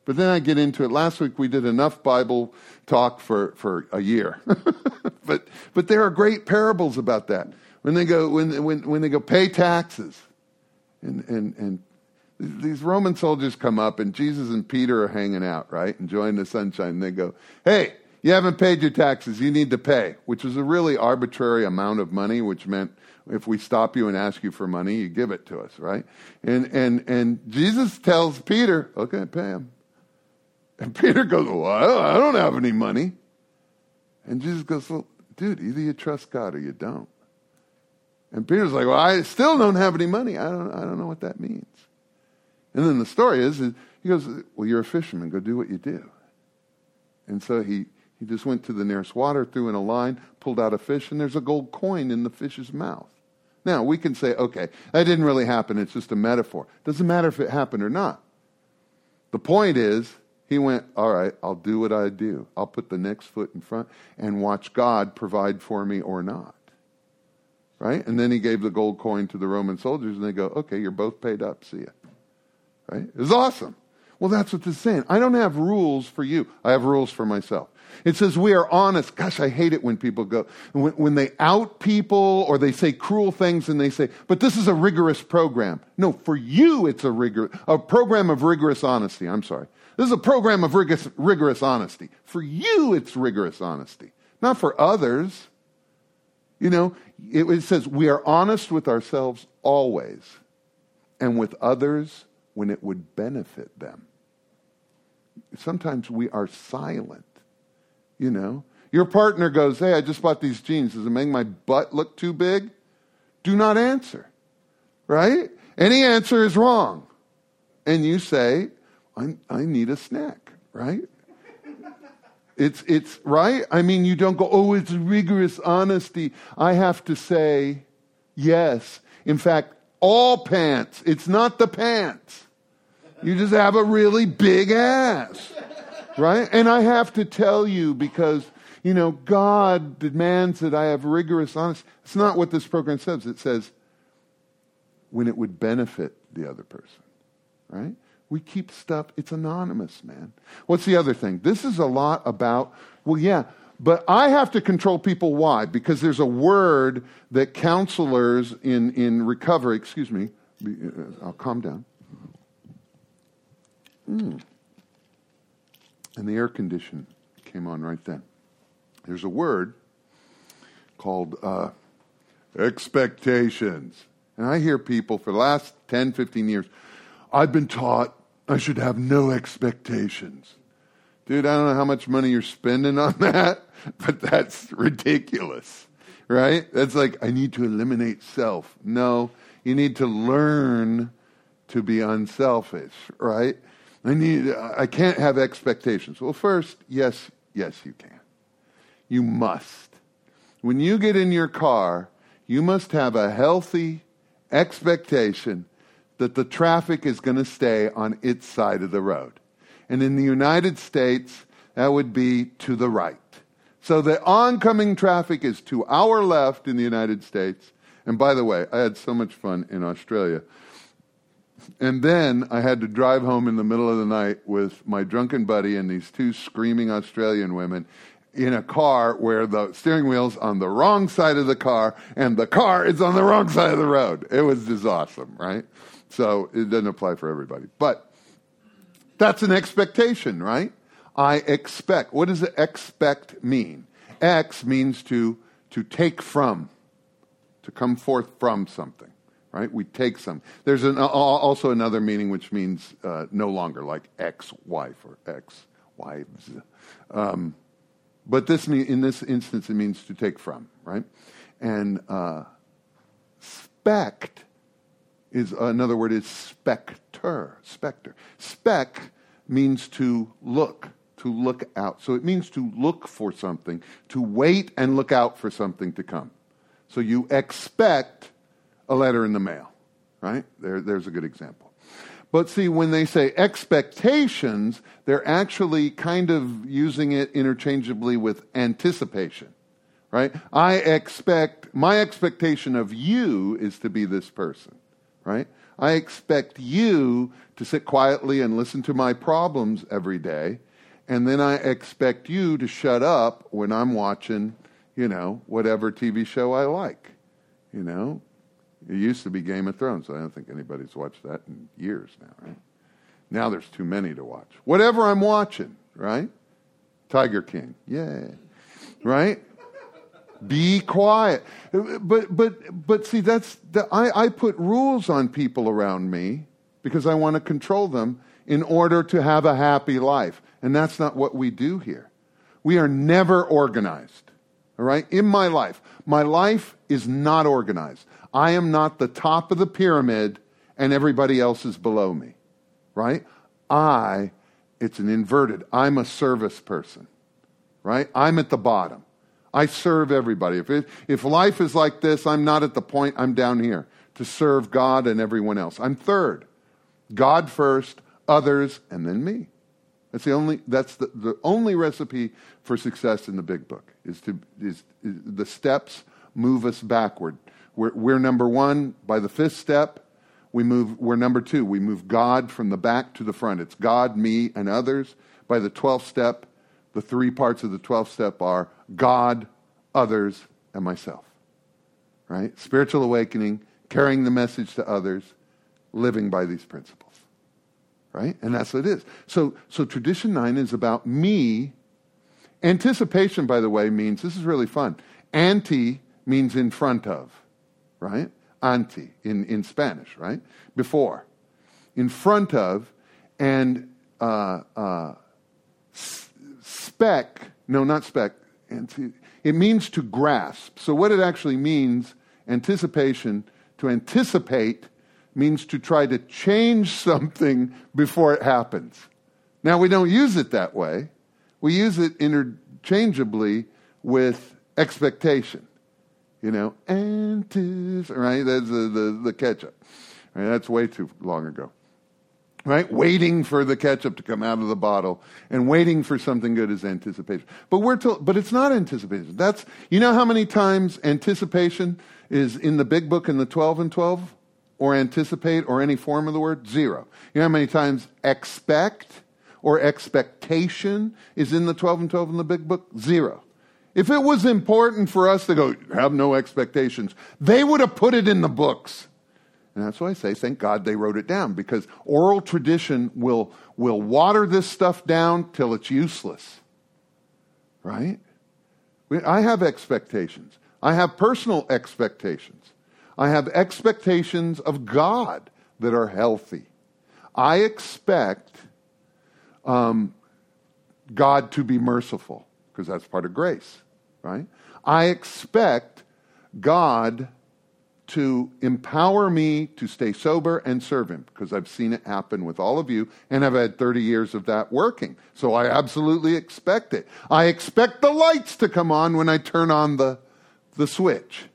But then I get into it. Last week we did enough Bible talk for, for a year. but, but there are great parables about that. When they go, when, when, when they go pay taxes and, and, and these Roman soldiers come up, and Jesus and Peter are hanging out, right? Enjoying the sunshine. And they go, Hey, you haven't paid your taxes. You need to pay, which was a really arbitrary amount of money, which meant if we stop you and ask you for money, you give it to us, right? And, and, and Jesus tells Peter, Okay, pay him. And Peter goes, Well, I don't have any money. And Jesus goes, Well, dude, either you trust God or you don't. And Peter's like, Well, I still don't have any money. I don't, I don't know what that means. And then the story is, he goes, Well, you're a fisherman. Go do what you do. And so he, he just went to the nearest water, threw in a line, pulled out a fish, and there's a gold coin in the fish's mouth. Now, we can say, okay, that didn't really happen. It's just a metaphor. Doesn't matter if it happened or not. The point is, he went, all right, I'll do what I do. I'll put the next foot in front and watch God provide for me or not. Right? And then he gave the gold coin to the Roman soldiers, and they go, okay, you're both paid up. See ya. Right? It was awesome. Well, that's what this is saying. I don't have rules for you. I have rules for myself. It says we are honest. Gosh, I hate it when people go, when, when they out people or they say cruel things and they say, but this is a rigorous program. No, for you, it's a rigor, a program of rigorous honesty. I'm sorry. This is a program of rigorous, rigorous honesty. For you, it's rigorous honesty, not for others. You know, it, it says we are honest with ourselves always and with others when it would benefit them. Sometimes we are silent you know. Your partner goes, Hey, I just bought these jeans. Does it make my butt look too big? Do not answer, right? Any answer is wrong. And you say, I, I need a snack, right? It's, it's right. I mean, you don't go, oh, it's rigorous honesty. I have to say, yes. In fact, all pants. It's not the pants. You just have a really big ass right? And I have to tell you because, you know, God demands that I have rigorous honesty. It's not what this program says. It says when it would benefit the other person, right? We keep stuff, it's anonymous, man. What's the other thing? This is a lot about, well, yeah, but I have to control people. Why? Because there's a word that counselors in, in recovery, excuse me, uh, I'll calm down. Mm and the air condition came on right then. There's a word called uh, expectations. And I hear people for the last 10, 15 years, I've been taught I should have no expectations. Dude, I don't know how much money you're spending on that, but that's ridiculous, right? That's like, I need to eliminate self. No, you need to learn to be unselfish, right? I need, I can't have expectations. Well, first, yes, yes, you can. You must. When you get in your car, you must have a healthy expectation that the traffic is going to stay on its side of the road. And in the United States, that would be to the right. So the oncoming traffic is to our left in the United States. And by the way, I had so much fun in Australia and then I had to drive home in the middle of the night with my drunken buddy and these two screaming Australian women in a car where the steering wheel's on the wrong side of the car and the car is on the wrong side of the road. It was just awesome, right? So it doesn't apply for everybody. But that's an expectation, right? I expect. What does expect mean? X means to, to take from, to come forth from something right? We take some. There's an, also another meaning which means uh, no longer, like ex-wife or ex-wives. Um, but this in this instance, it means to take from, right? And uh, spect is uh, another word is specter. Specter. Spec means to look, to look out. So it means to look for something, to wait and look out for something to come. So you expect a letter in the mail, right? There, there's a good example. But see, when they say expectations, they're actually kind of using it interchangeably with anticipation, right? I expect, my expectation of you is to be this person, right? I expect you to sit quietly and listen to my problems every day. And then I expect you to shut up when I'm watching, you know, whatever TV show I like. You know, it used to be Game of Thrones. I don't think anybody's watched that in years now, right? Now there's too many to watch. Whatever I'm watching, right? Tiger King. yeah, Right? Be quiet. But but but see that's the, I, I put rules on people around me because I want to control them in order to have a happy life. And that's not what we do here. We are never organized. All right? In my life, my life is not organized. I am not the top of the pyramid and everybody else is below me, right? I, it's an inverted, I'm a service person, right? I'm at the bottom. I serve everybody. If, it, if life is like this, I'm not at the point, I'm down here to serve God and everyone else. I'm third. God first, others, and then me. That's the only, that's the, the only recipe for success in the big book is to, is, is the steps move us backward we're, we're number one by the fifth step. we move, we're number two. We move God from the back to the front. It's God, me, and others. By the 12th step, the three parts of the 12th step are God, others, and myself. Right? Spiritual awakening, carrying the message to others, living by these principles. Right? And that's what it is. So, so tradition nine is about me. Anticipation, by the way, means this is really fun. Ante means in front of, right? Ante in, in Spanish, right? Before. In front of, and uh, uh, spec, no, not spec, it means to grasp. So, what it actually means, anticipation, to anticipate means to try to change something before it happens. Now, we don't use it that way. We use it interchangeably with expectation. You know, antis, right? That's the, the, the ketchup. Right? That's way too long ago. Right? Waiting for the ketchup to come out of the bottle and waiting for something good is anticipation. But we're told, but it's not anticipation. That's, you know how many times anticipation is in the big book in the 12 and 12? Or anticipate or any form of the word? Zero. You know how many times expect or expectation is in the 12 and 12 in the big book? Zero. If it was important for us to go, have no expectations, they would have put it in the books. And that's why I say, thank God they wrote it down, because oral tradition will, will water this stuff down till it's useless. Right? I have expectations. I have personal expectations. I have expectations of God that are healthy. I expect um, God to be merciful, because that's part of grace right? I expect God to empower me to stay sober and serve Him because I've seen it happen with all of you and I've had 30 years of that working. So I absolutely expect it. I expect the lights to come on when I turn on the, the switch,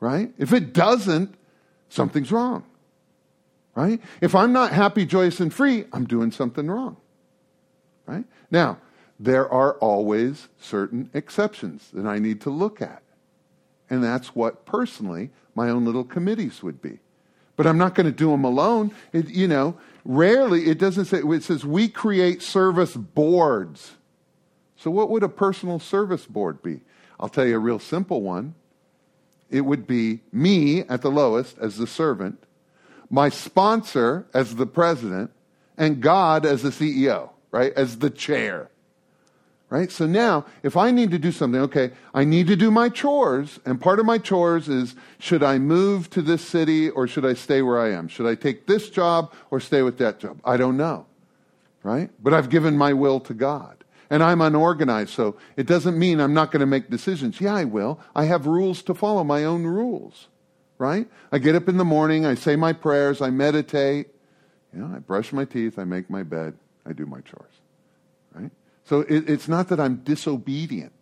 right? If it doesn't, something's wrong, right? If I'm not happy, joyous, and free, I'm doing something wrong, right? Now, there are always certain exceptions that I need to look at. And that's what personally my own little committees would be. But I'm not going to do them alone. It, you know, rarely it doesn't say, it says we create service boards. So, what would a personal service board be? I'll tell you a real simple one. It would be me at the lowest as the servant, my sponsor as the president, and God as the CEO, right? As the chair. Right? So now, if I need to do something, okay, I need to do my chores, and part of my chores is should I move to this city or should I stay where I am? Should I take this job or stay with that job? I don't know. Right? But I've given my will to God. And I'm unorganized, so it doesn't mean I'm not going to make decisions. Yeah, I will. I have rules to follow, my own rules. Right? I get up in the morning, I say my prayers, I meditate, you know, I brush my teeth, I make my bed, I do my chores. So it, it's not that I'm disobedient.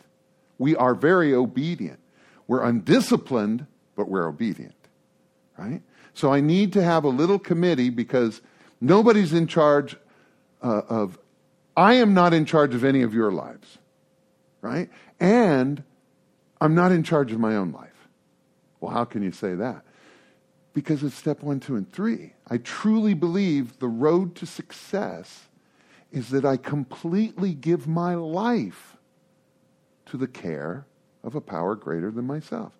We are very obedient. We're undisciplined, but we're obedient. Right? So I need to have a little committee because nobody's in charge uh, of, I am not in charge of any of your lives. Right? And I'm not in charge of my own life. Well, how can you say that? Because it's step one, two, and three. I truly believe the road to success is that I completely give my life to the care of a power greater than myself.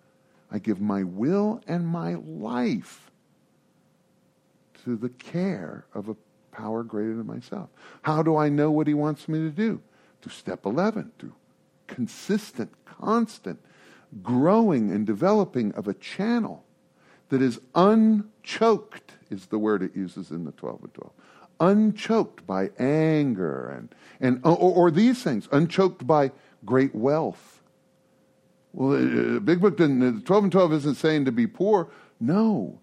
I give my will and my life to the care of a power greater than myself. How do I know what he wants me to do? To step 11, to consistent, constant growing and developing of a channel that is unchoked, is the word it uses in the 12 and 12 unchoked by anger and, and or, or these things, unchoked by great wealth. Well, the Big Book didn't, uh, 12 and 12 isn't saying to be poor. No.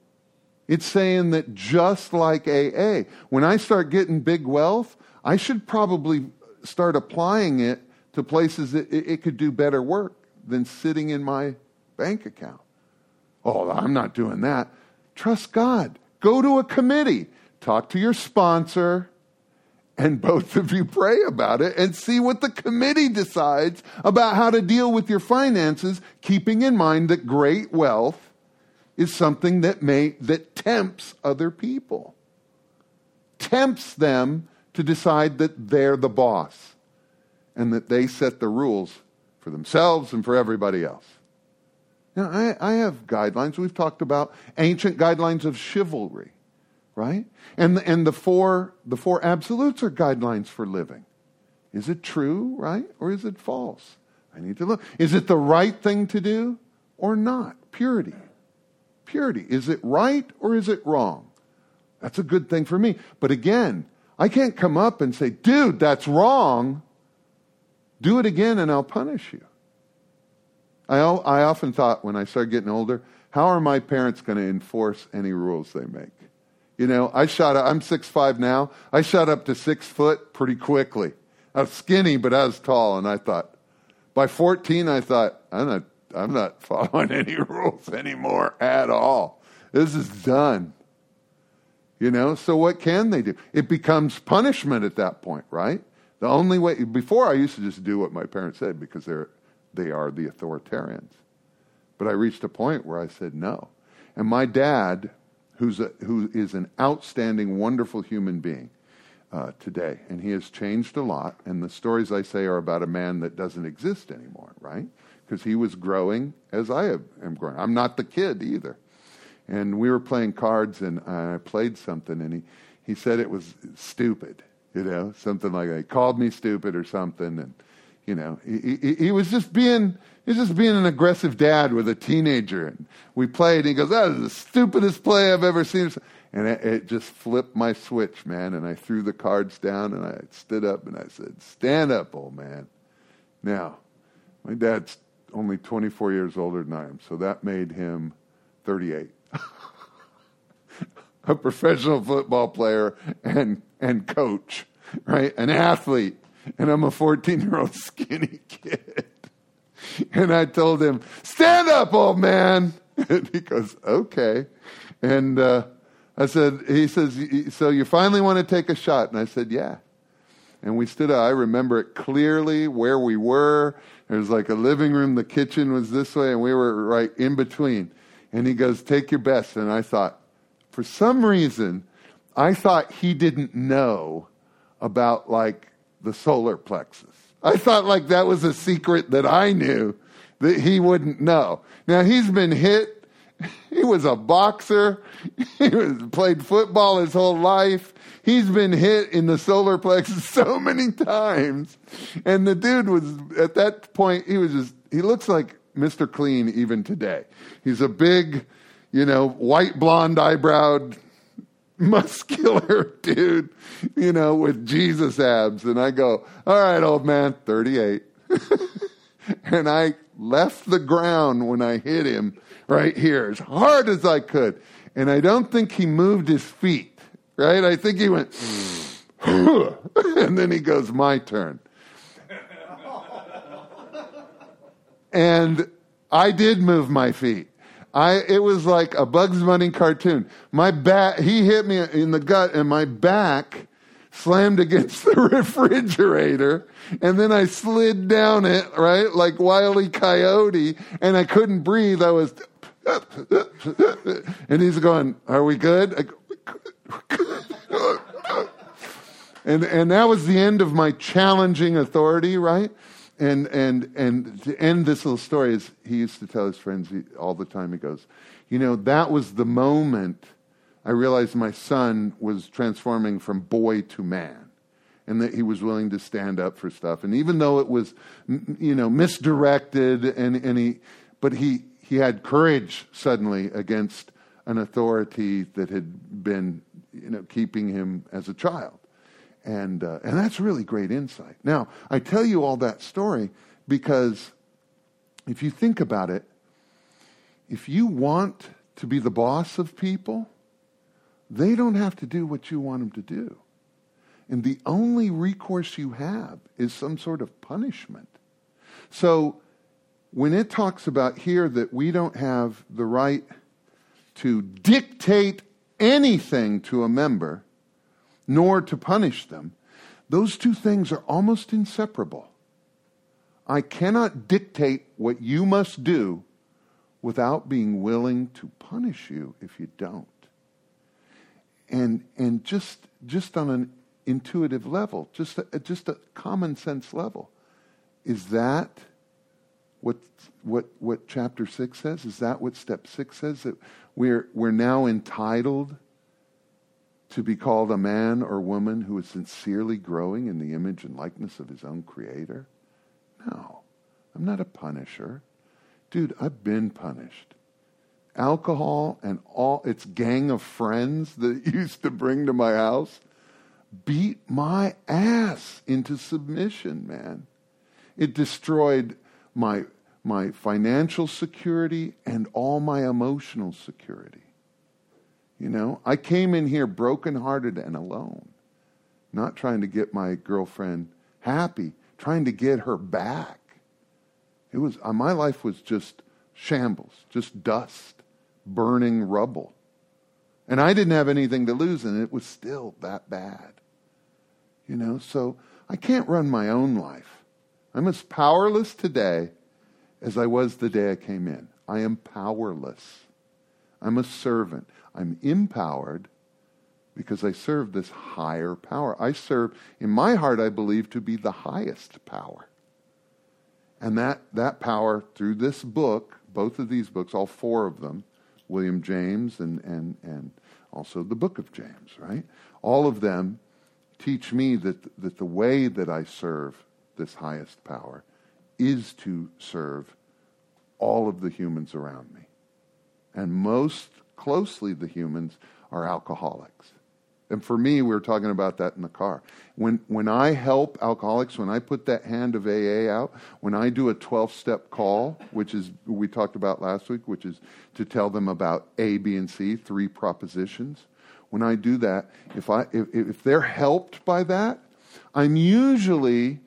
It's saying that just like AA, when I start getting big wealth, I should probably start applying it to places that it, it could do better work than sitting in my bank account. Oh, I'm not doing that. Trust God. Go to a committee talk to your sponsor, and both of you pray about it and see what the committee decides about how to deal with your finances, keeping in mind that great wealth is something that may that tempts other people. Tempts them to decide that they're the boss and that they set the rules for themselves and for everybody else. Now, I, I have guidelines. We've talked about ancient guidelines of chivalry, right? And, and the, four, the four absolutes are guidelines for living. Is it true, right? Or is it false? I need to look. Is it the right thing to do or not? Purity. Purity. Is it right or is it wrong? That's a good thing for me. But again, I can't come up and say, dude, that's wrong. Do it again and I'll punish you. I, I often thought when I started getting older, how are my parents going to enforce any rules they make? You know, I shot I'm six five now. I shot up to six foot pretty quickly. I was skinny, but I was tall, and I thought, by 14, I thought, I'm not, I'm not following any rules anymore at all. This is done. You know, so what can they do? It becomes punishment at that point, right? The only way, before I used to just do what my parents said because they're, they are the authoritarians. But I reached a point where I said no. And my dad, who's a, who is an outstanding, wonderful human being uh, today, and he has changed a lot. And the stories I say are about a man that doesn't exist anymore, right? Because he was growing as I am growing. I'm not the kid either. And we were playing cards, and I played something, and he, he said it was stupid, you know, something like that. He called me stupid or something, and you know, he, he, he was just being he was just being an aggressive dad with a teenager. And we played, and he goes, "That is the stupidest play I've ever seen." And it, it just flipped my switch, man. And I threw the cards down, and I stood up, and I said, "Stand up, old man." Now, my dad's only 24 years older than I am, so that made him 38 a professional football player and, and coach, right? An athlete. And I'm a 14 year old skinny kid. And I told him, stand up, old man. And he goes, okay. And uh, I said, he says, so you finally want to take a shot? And I said, yeah. And we stood up. I remember it clearly where we were. There was like a living room. The kitchen was this way, and we were right in between. And he goes, Take your best. And I thought, for some reason, I thought he didn't know about like the solar plexus. I thought like that was a secret that I knew that he wouldn't know. Now he's been hit. He was a boxer. He was, played football his whole life. He's been hit in the solar plexus so many times. And the dude was, at that point, he was just, he looks like Mr. Clean even today. He's a big, you know, white blonde eyebrowed, muscular dude, you know, with Jesus abs. And I go, all right, old man, 38. and I left the ground when I hit him right here as hard as I could. And I don't think he moved his feet, right? I think he went, and then he goes, my turn. and I did move my feet. I it was like a Bugs Bunny cartoon. My back he hit me in the gut and my back slammed against the refrigerator and then I slid down it, right? Like Wiley. Coyote and I couldn't breathe. I was and he's going, "Are we good?" I and and that was the end of my challenging authority, right? And and and to end this little story is he used to tell his friends all the time. He goes, you know, that was the moment I realized my son was transforming from boy to man, and that he was willing to stand up for stuff. And even though it was, you know, misdirected, and and he, but he he had courage suddenly against an authority that had been, you know, keeping him as a child. And, uh, and that's really great insight. Now, I tell you all that story because if you think about it, if you want to be the boss of people, they don't have to do what you want them to do. And the only recourse you have is some sort of punishment. So when it talks about here that we don't have the right to dictate anything to a member, nor to punish them, those two things are almost inseparable. I cannot dictate what you must do without being willing to punish you if you don't. And, and just, just on an intuitive level, just a, just a common sense level, is that what, what, what chapter 6 says? Is that what step 6 says? That we're, we're now entitled to be called a man or woman who is sincerely growing in the image and likeness of his own creator? No, I'm not a punisher. Dude, I've been punished. Alcohol and all its gang of friends that it used to bring to my house beat my ass into submission, man. It destroyed my, my financial security and all my emotional security. You know, I came in here brokenhearted and alone, not trying to get my girlfriend happy, trying to get her back. It was uh, my life was just shambles, just dust, burning rubble. And I didn't have anything to lose and it was still that bad. You know, so I can't run my own life. I'm as powerless today as I was the day I came in. I am powerless. I'm a servant. I'm empowered because I serve this higher power. I serve, in my heart, I believe to be the highest power. And that, that power, through this book, both of these books, all four of them, William James and, and, and also the book of James, right? All of them teach me that, that the way that I serve this highest power is to serve all of the humans around me. And most closely, the humans are alcoholics. And for me, we were talking about that in the car. When, when I help alcoholics, when I put that hand of AA out, when I do a 12 step call, which is, we talked about last week, which is to tell them about A, B, and C, three propositions. When I do that, if, I, if, if they're helped by that, I'm usually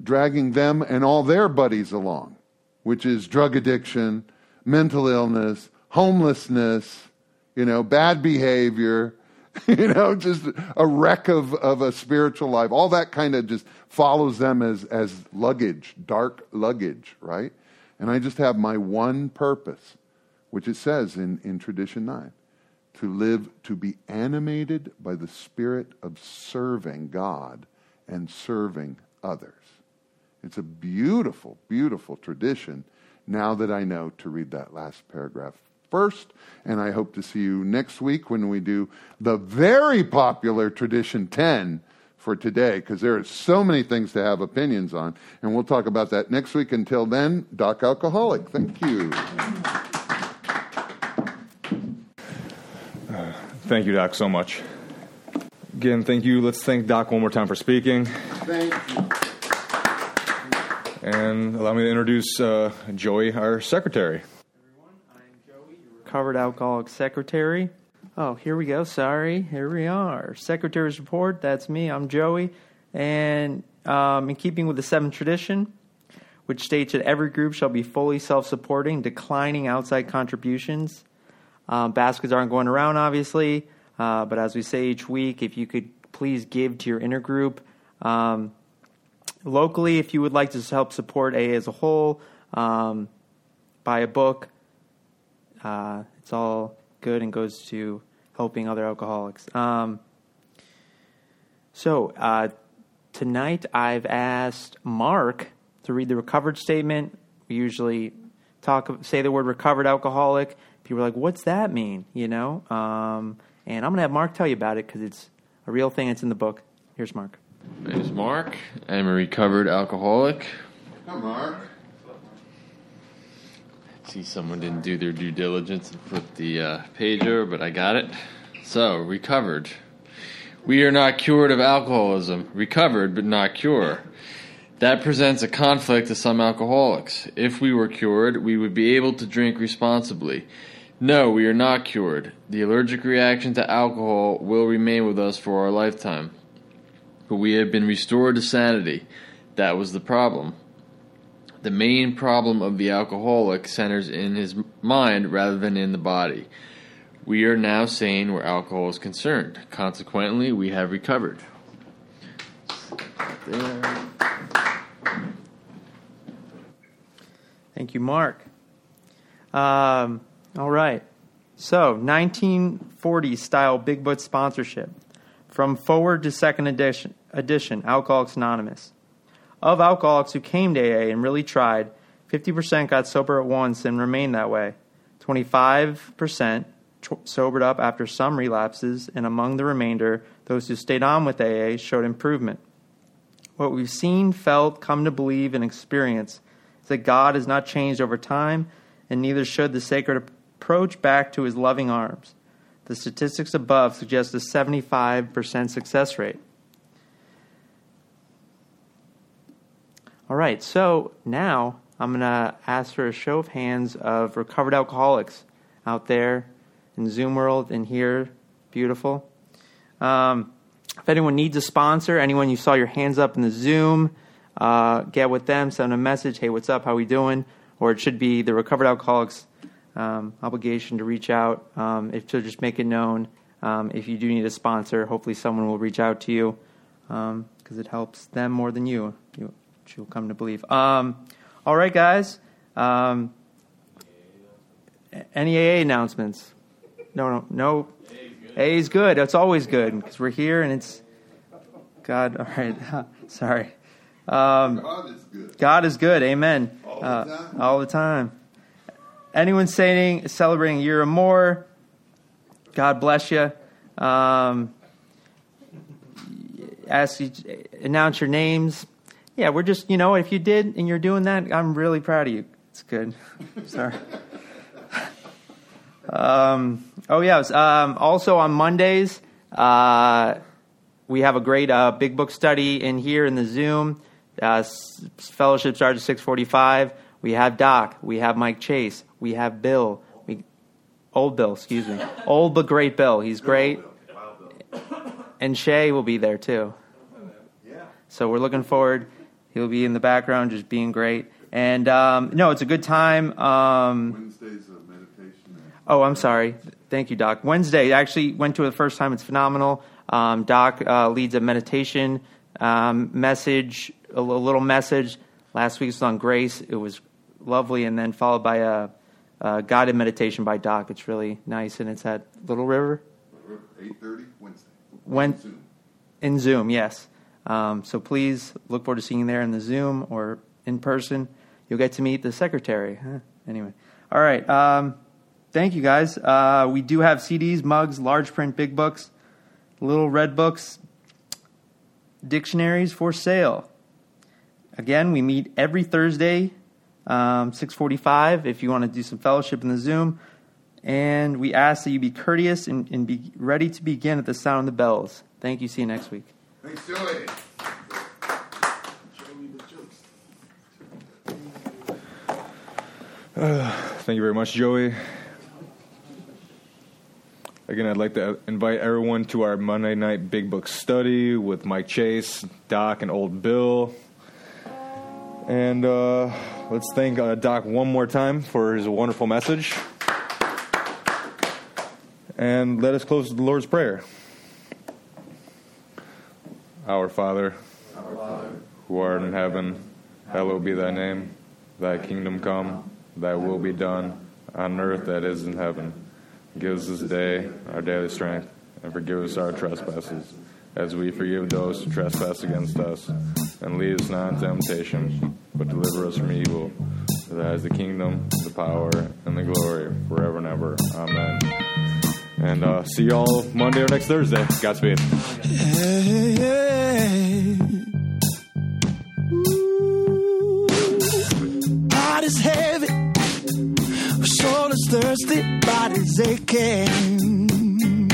dragging them and all their buddies along, which is drug addiction, mental illness, homelessness, you know, bad behavior, you know, just a wreck of, of a spiritual life. All that kind of just follows them as, as luggage, dark luggage, right? And I just have my one purpose, which it says in, in Tradition 9 to live, to be animated by the spirit of serving God and serving others. It's a beautiful, beautiful tradition now that I know to read that last paragraph first. And I hope to see you next week when we do the very popular Tradition 10 for today, because there are so many things to have opinions on. And we'll talk about that next week. Until then, Docc Alcoholic. Thank you. Thank you, Docc, so much. Again, thank you. Let's thank Docc one more time for speaking. Thank you. And allow me to introduce uh, Joey, our secretary. Covered alcoholic secretary. Oh, here we go. Sorry. Here we are. Secretary's report. That's me. I'm Joey. And um, in keeping with the seventh tradition, which states that every group shall be fully self supporting, declining outside contributions. Um, baskets aren't going around, obviously. Uh, but as we say each week, if you could please give to your inner group. Um, locally, if you would like to help support AA as a whole, um, buy a book, uh, it's all good and goes to helping other alcoholics. Um, so uh, tonight I've asked Mark to read the recovered statement. We usually talk, say the word recovered alcoholic. People are like, "What's that mean?" You know. Um, and I'm gonna have Mark tell you about it because it's a real thing. It's in the book. Here's Mark. My name is Mark. I'm a recovered alcoholic. Come, Mark. See, someone didn't do their due diligence and flip the uh, page over, but I got it. So, recovered. We are not cured of alcoholism. Recovered, but not cure. That presents a conflict to some alcoholics. If we were cured, we would be able to drink responsibly. No, we are not cured. The allergic reaction to alcohol will remain with us for our lifetime. But we have been restored to sanity. That was the problem. The main problem of the alcoholic centers in his mind rather than in the body. We are now sane where alcohol is concerned. Consequently, we have recovered. Thank you, Mark. Um, all right. So, 1940 style Big Book sponsorship. From forward to second edition, edition, Alcoholics Anonymous. Of alcoholics who came to AA and really tried, 50% got sober at once and remained that way. 25% tr- sobered up after some relapses, and among the remainder, those who stayed on with AA showed improvement. What we've seen, felt, come to believe, and experience is that God has not changed over time, and neither should the sacred approach back to his loving arms. The statistics above suggest a 75% success rate. All right, so now I'm going to ask for a show of hands of recovered alcoholics out there in Zoom world and here. Beautiful. Um, if anyone needs a sponsor, anyone you saw your hands up in the Zoom, uh, get with them, send a message. Hey, what's up? How we doing? Or it should be the recovered alcoholics um, obligation to reach out. Um, if to just make it known. Um, if you do need a sponsor, hopefully someone will reach out to you because it helps them more than you. You you'll come to believe. Um, all right, guys. Um, any AA announcements? No, no, no. A is good. It's always good because we're here and it's God. All right. Sorry. Um, God is good. God is good. Amen. All the Uh, time. all the time. Anyone saying celebrating a year or more? God bless you. Um, ask you announce your names. Yeah, we're just you know if you did and you're doing that, I'm really proud of you. It's good. Sorry. Um, oh yes. Um, also on Mondays, uh, we have a great uh, big book study in here in the Zoom. Uh, fellowship starts at six forty-five. We have Docc. We have Mike Chase. We have Bill. We old Bill. Excuse me. Old but great Bill. He's great. And Shay will be there too. So we're looking forward. He'll be in the background, just being great. And um, no, it's a good time. Um, Wednesdays of meditation. Oh, I'm sorry. Thank you, Docc. Wednesday, I actually went to it the first time. It's phenomenal. Um, Docc uh, leads a meditation um, message, a little message. Last week was on grace. It was lovely, and then followed by a, a guided meditation by Docc. It's really nice, and it's at Little River Eight thirty Wednesday. When- Zoom. in Zoom. Yes. Um, so please look forward to seeing you there in the Zoom or in person. You'll get to meet the secretary. Huh? Anyway, all right. Um, thank you guys. Uh, we do have CDs, mugs, large print, big books, little red books, dictionaries for sale. Again, we meet every Thursday, um, six forty-five. If you want to do some fellowship in the Zoom, and we ask that you be courteous and, and be ready to begin at the sound of the bells. Thank you. See you next week. Thanks, Joey. Thank you very much, Joey. Again, I'd like to invite everyone to our Monday night Big Book study with Mike Chase, Docc, and Old Bill. And uh, let's thank uh, Docc one more time for his wonderful message. And let us close with the Lord's Prayer. Our Father, who art in heaven, hallowed be thy name. Thy kingdom come, thy will be done, on earth that is in heaven. Give us this day our daily strength, and forgive us our trespasses, as we forgive those who trespass against us. And lead us not into temptation, but deliver us from evil. For that is the kingdom, the power, and the glory, forever and ever. Amen. And uh, see you all Monday or next Thursday. Godspeed. Hey, hey. Ooh. Is heavy, soul is thirsty, body's aching.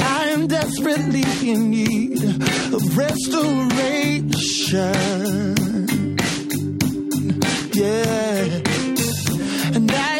I am desperately in need of restoration. Yeah, and I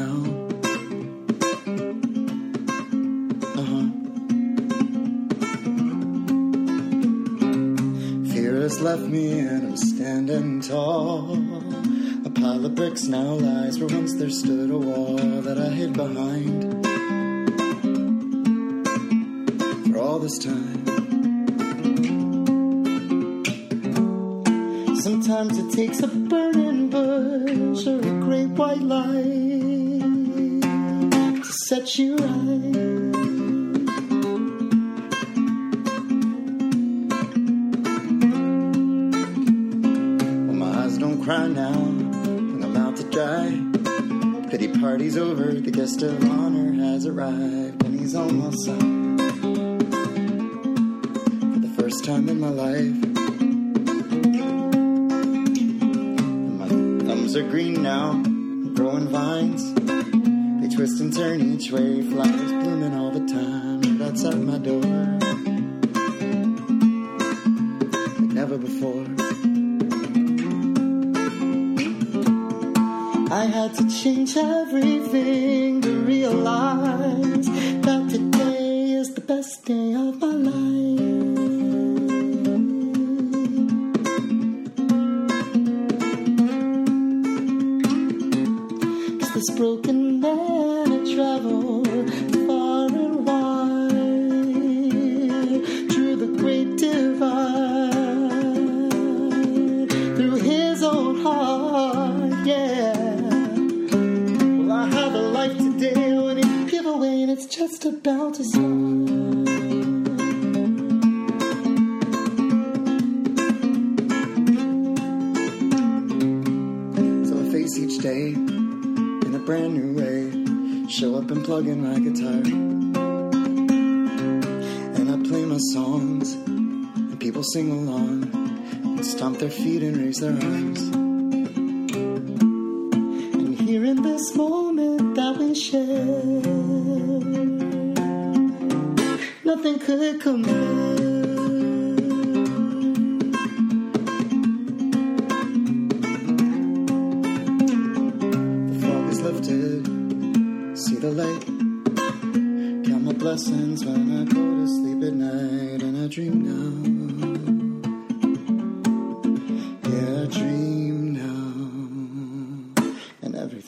know. Uh huh. Fear has left me and I'm standing tall. A pile of bricks now lies where once there stood a wall that I hid behind. For all this time.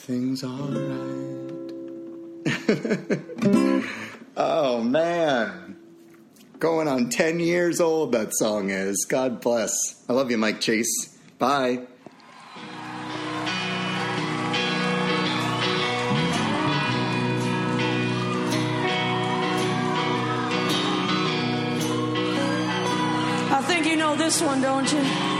everything's alright. oh man. Going on 10 years old, that song is. God bless. I love you, Mike Chase. Bye. I think you know this one, don't you?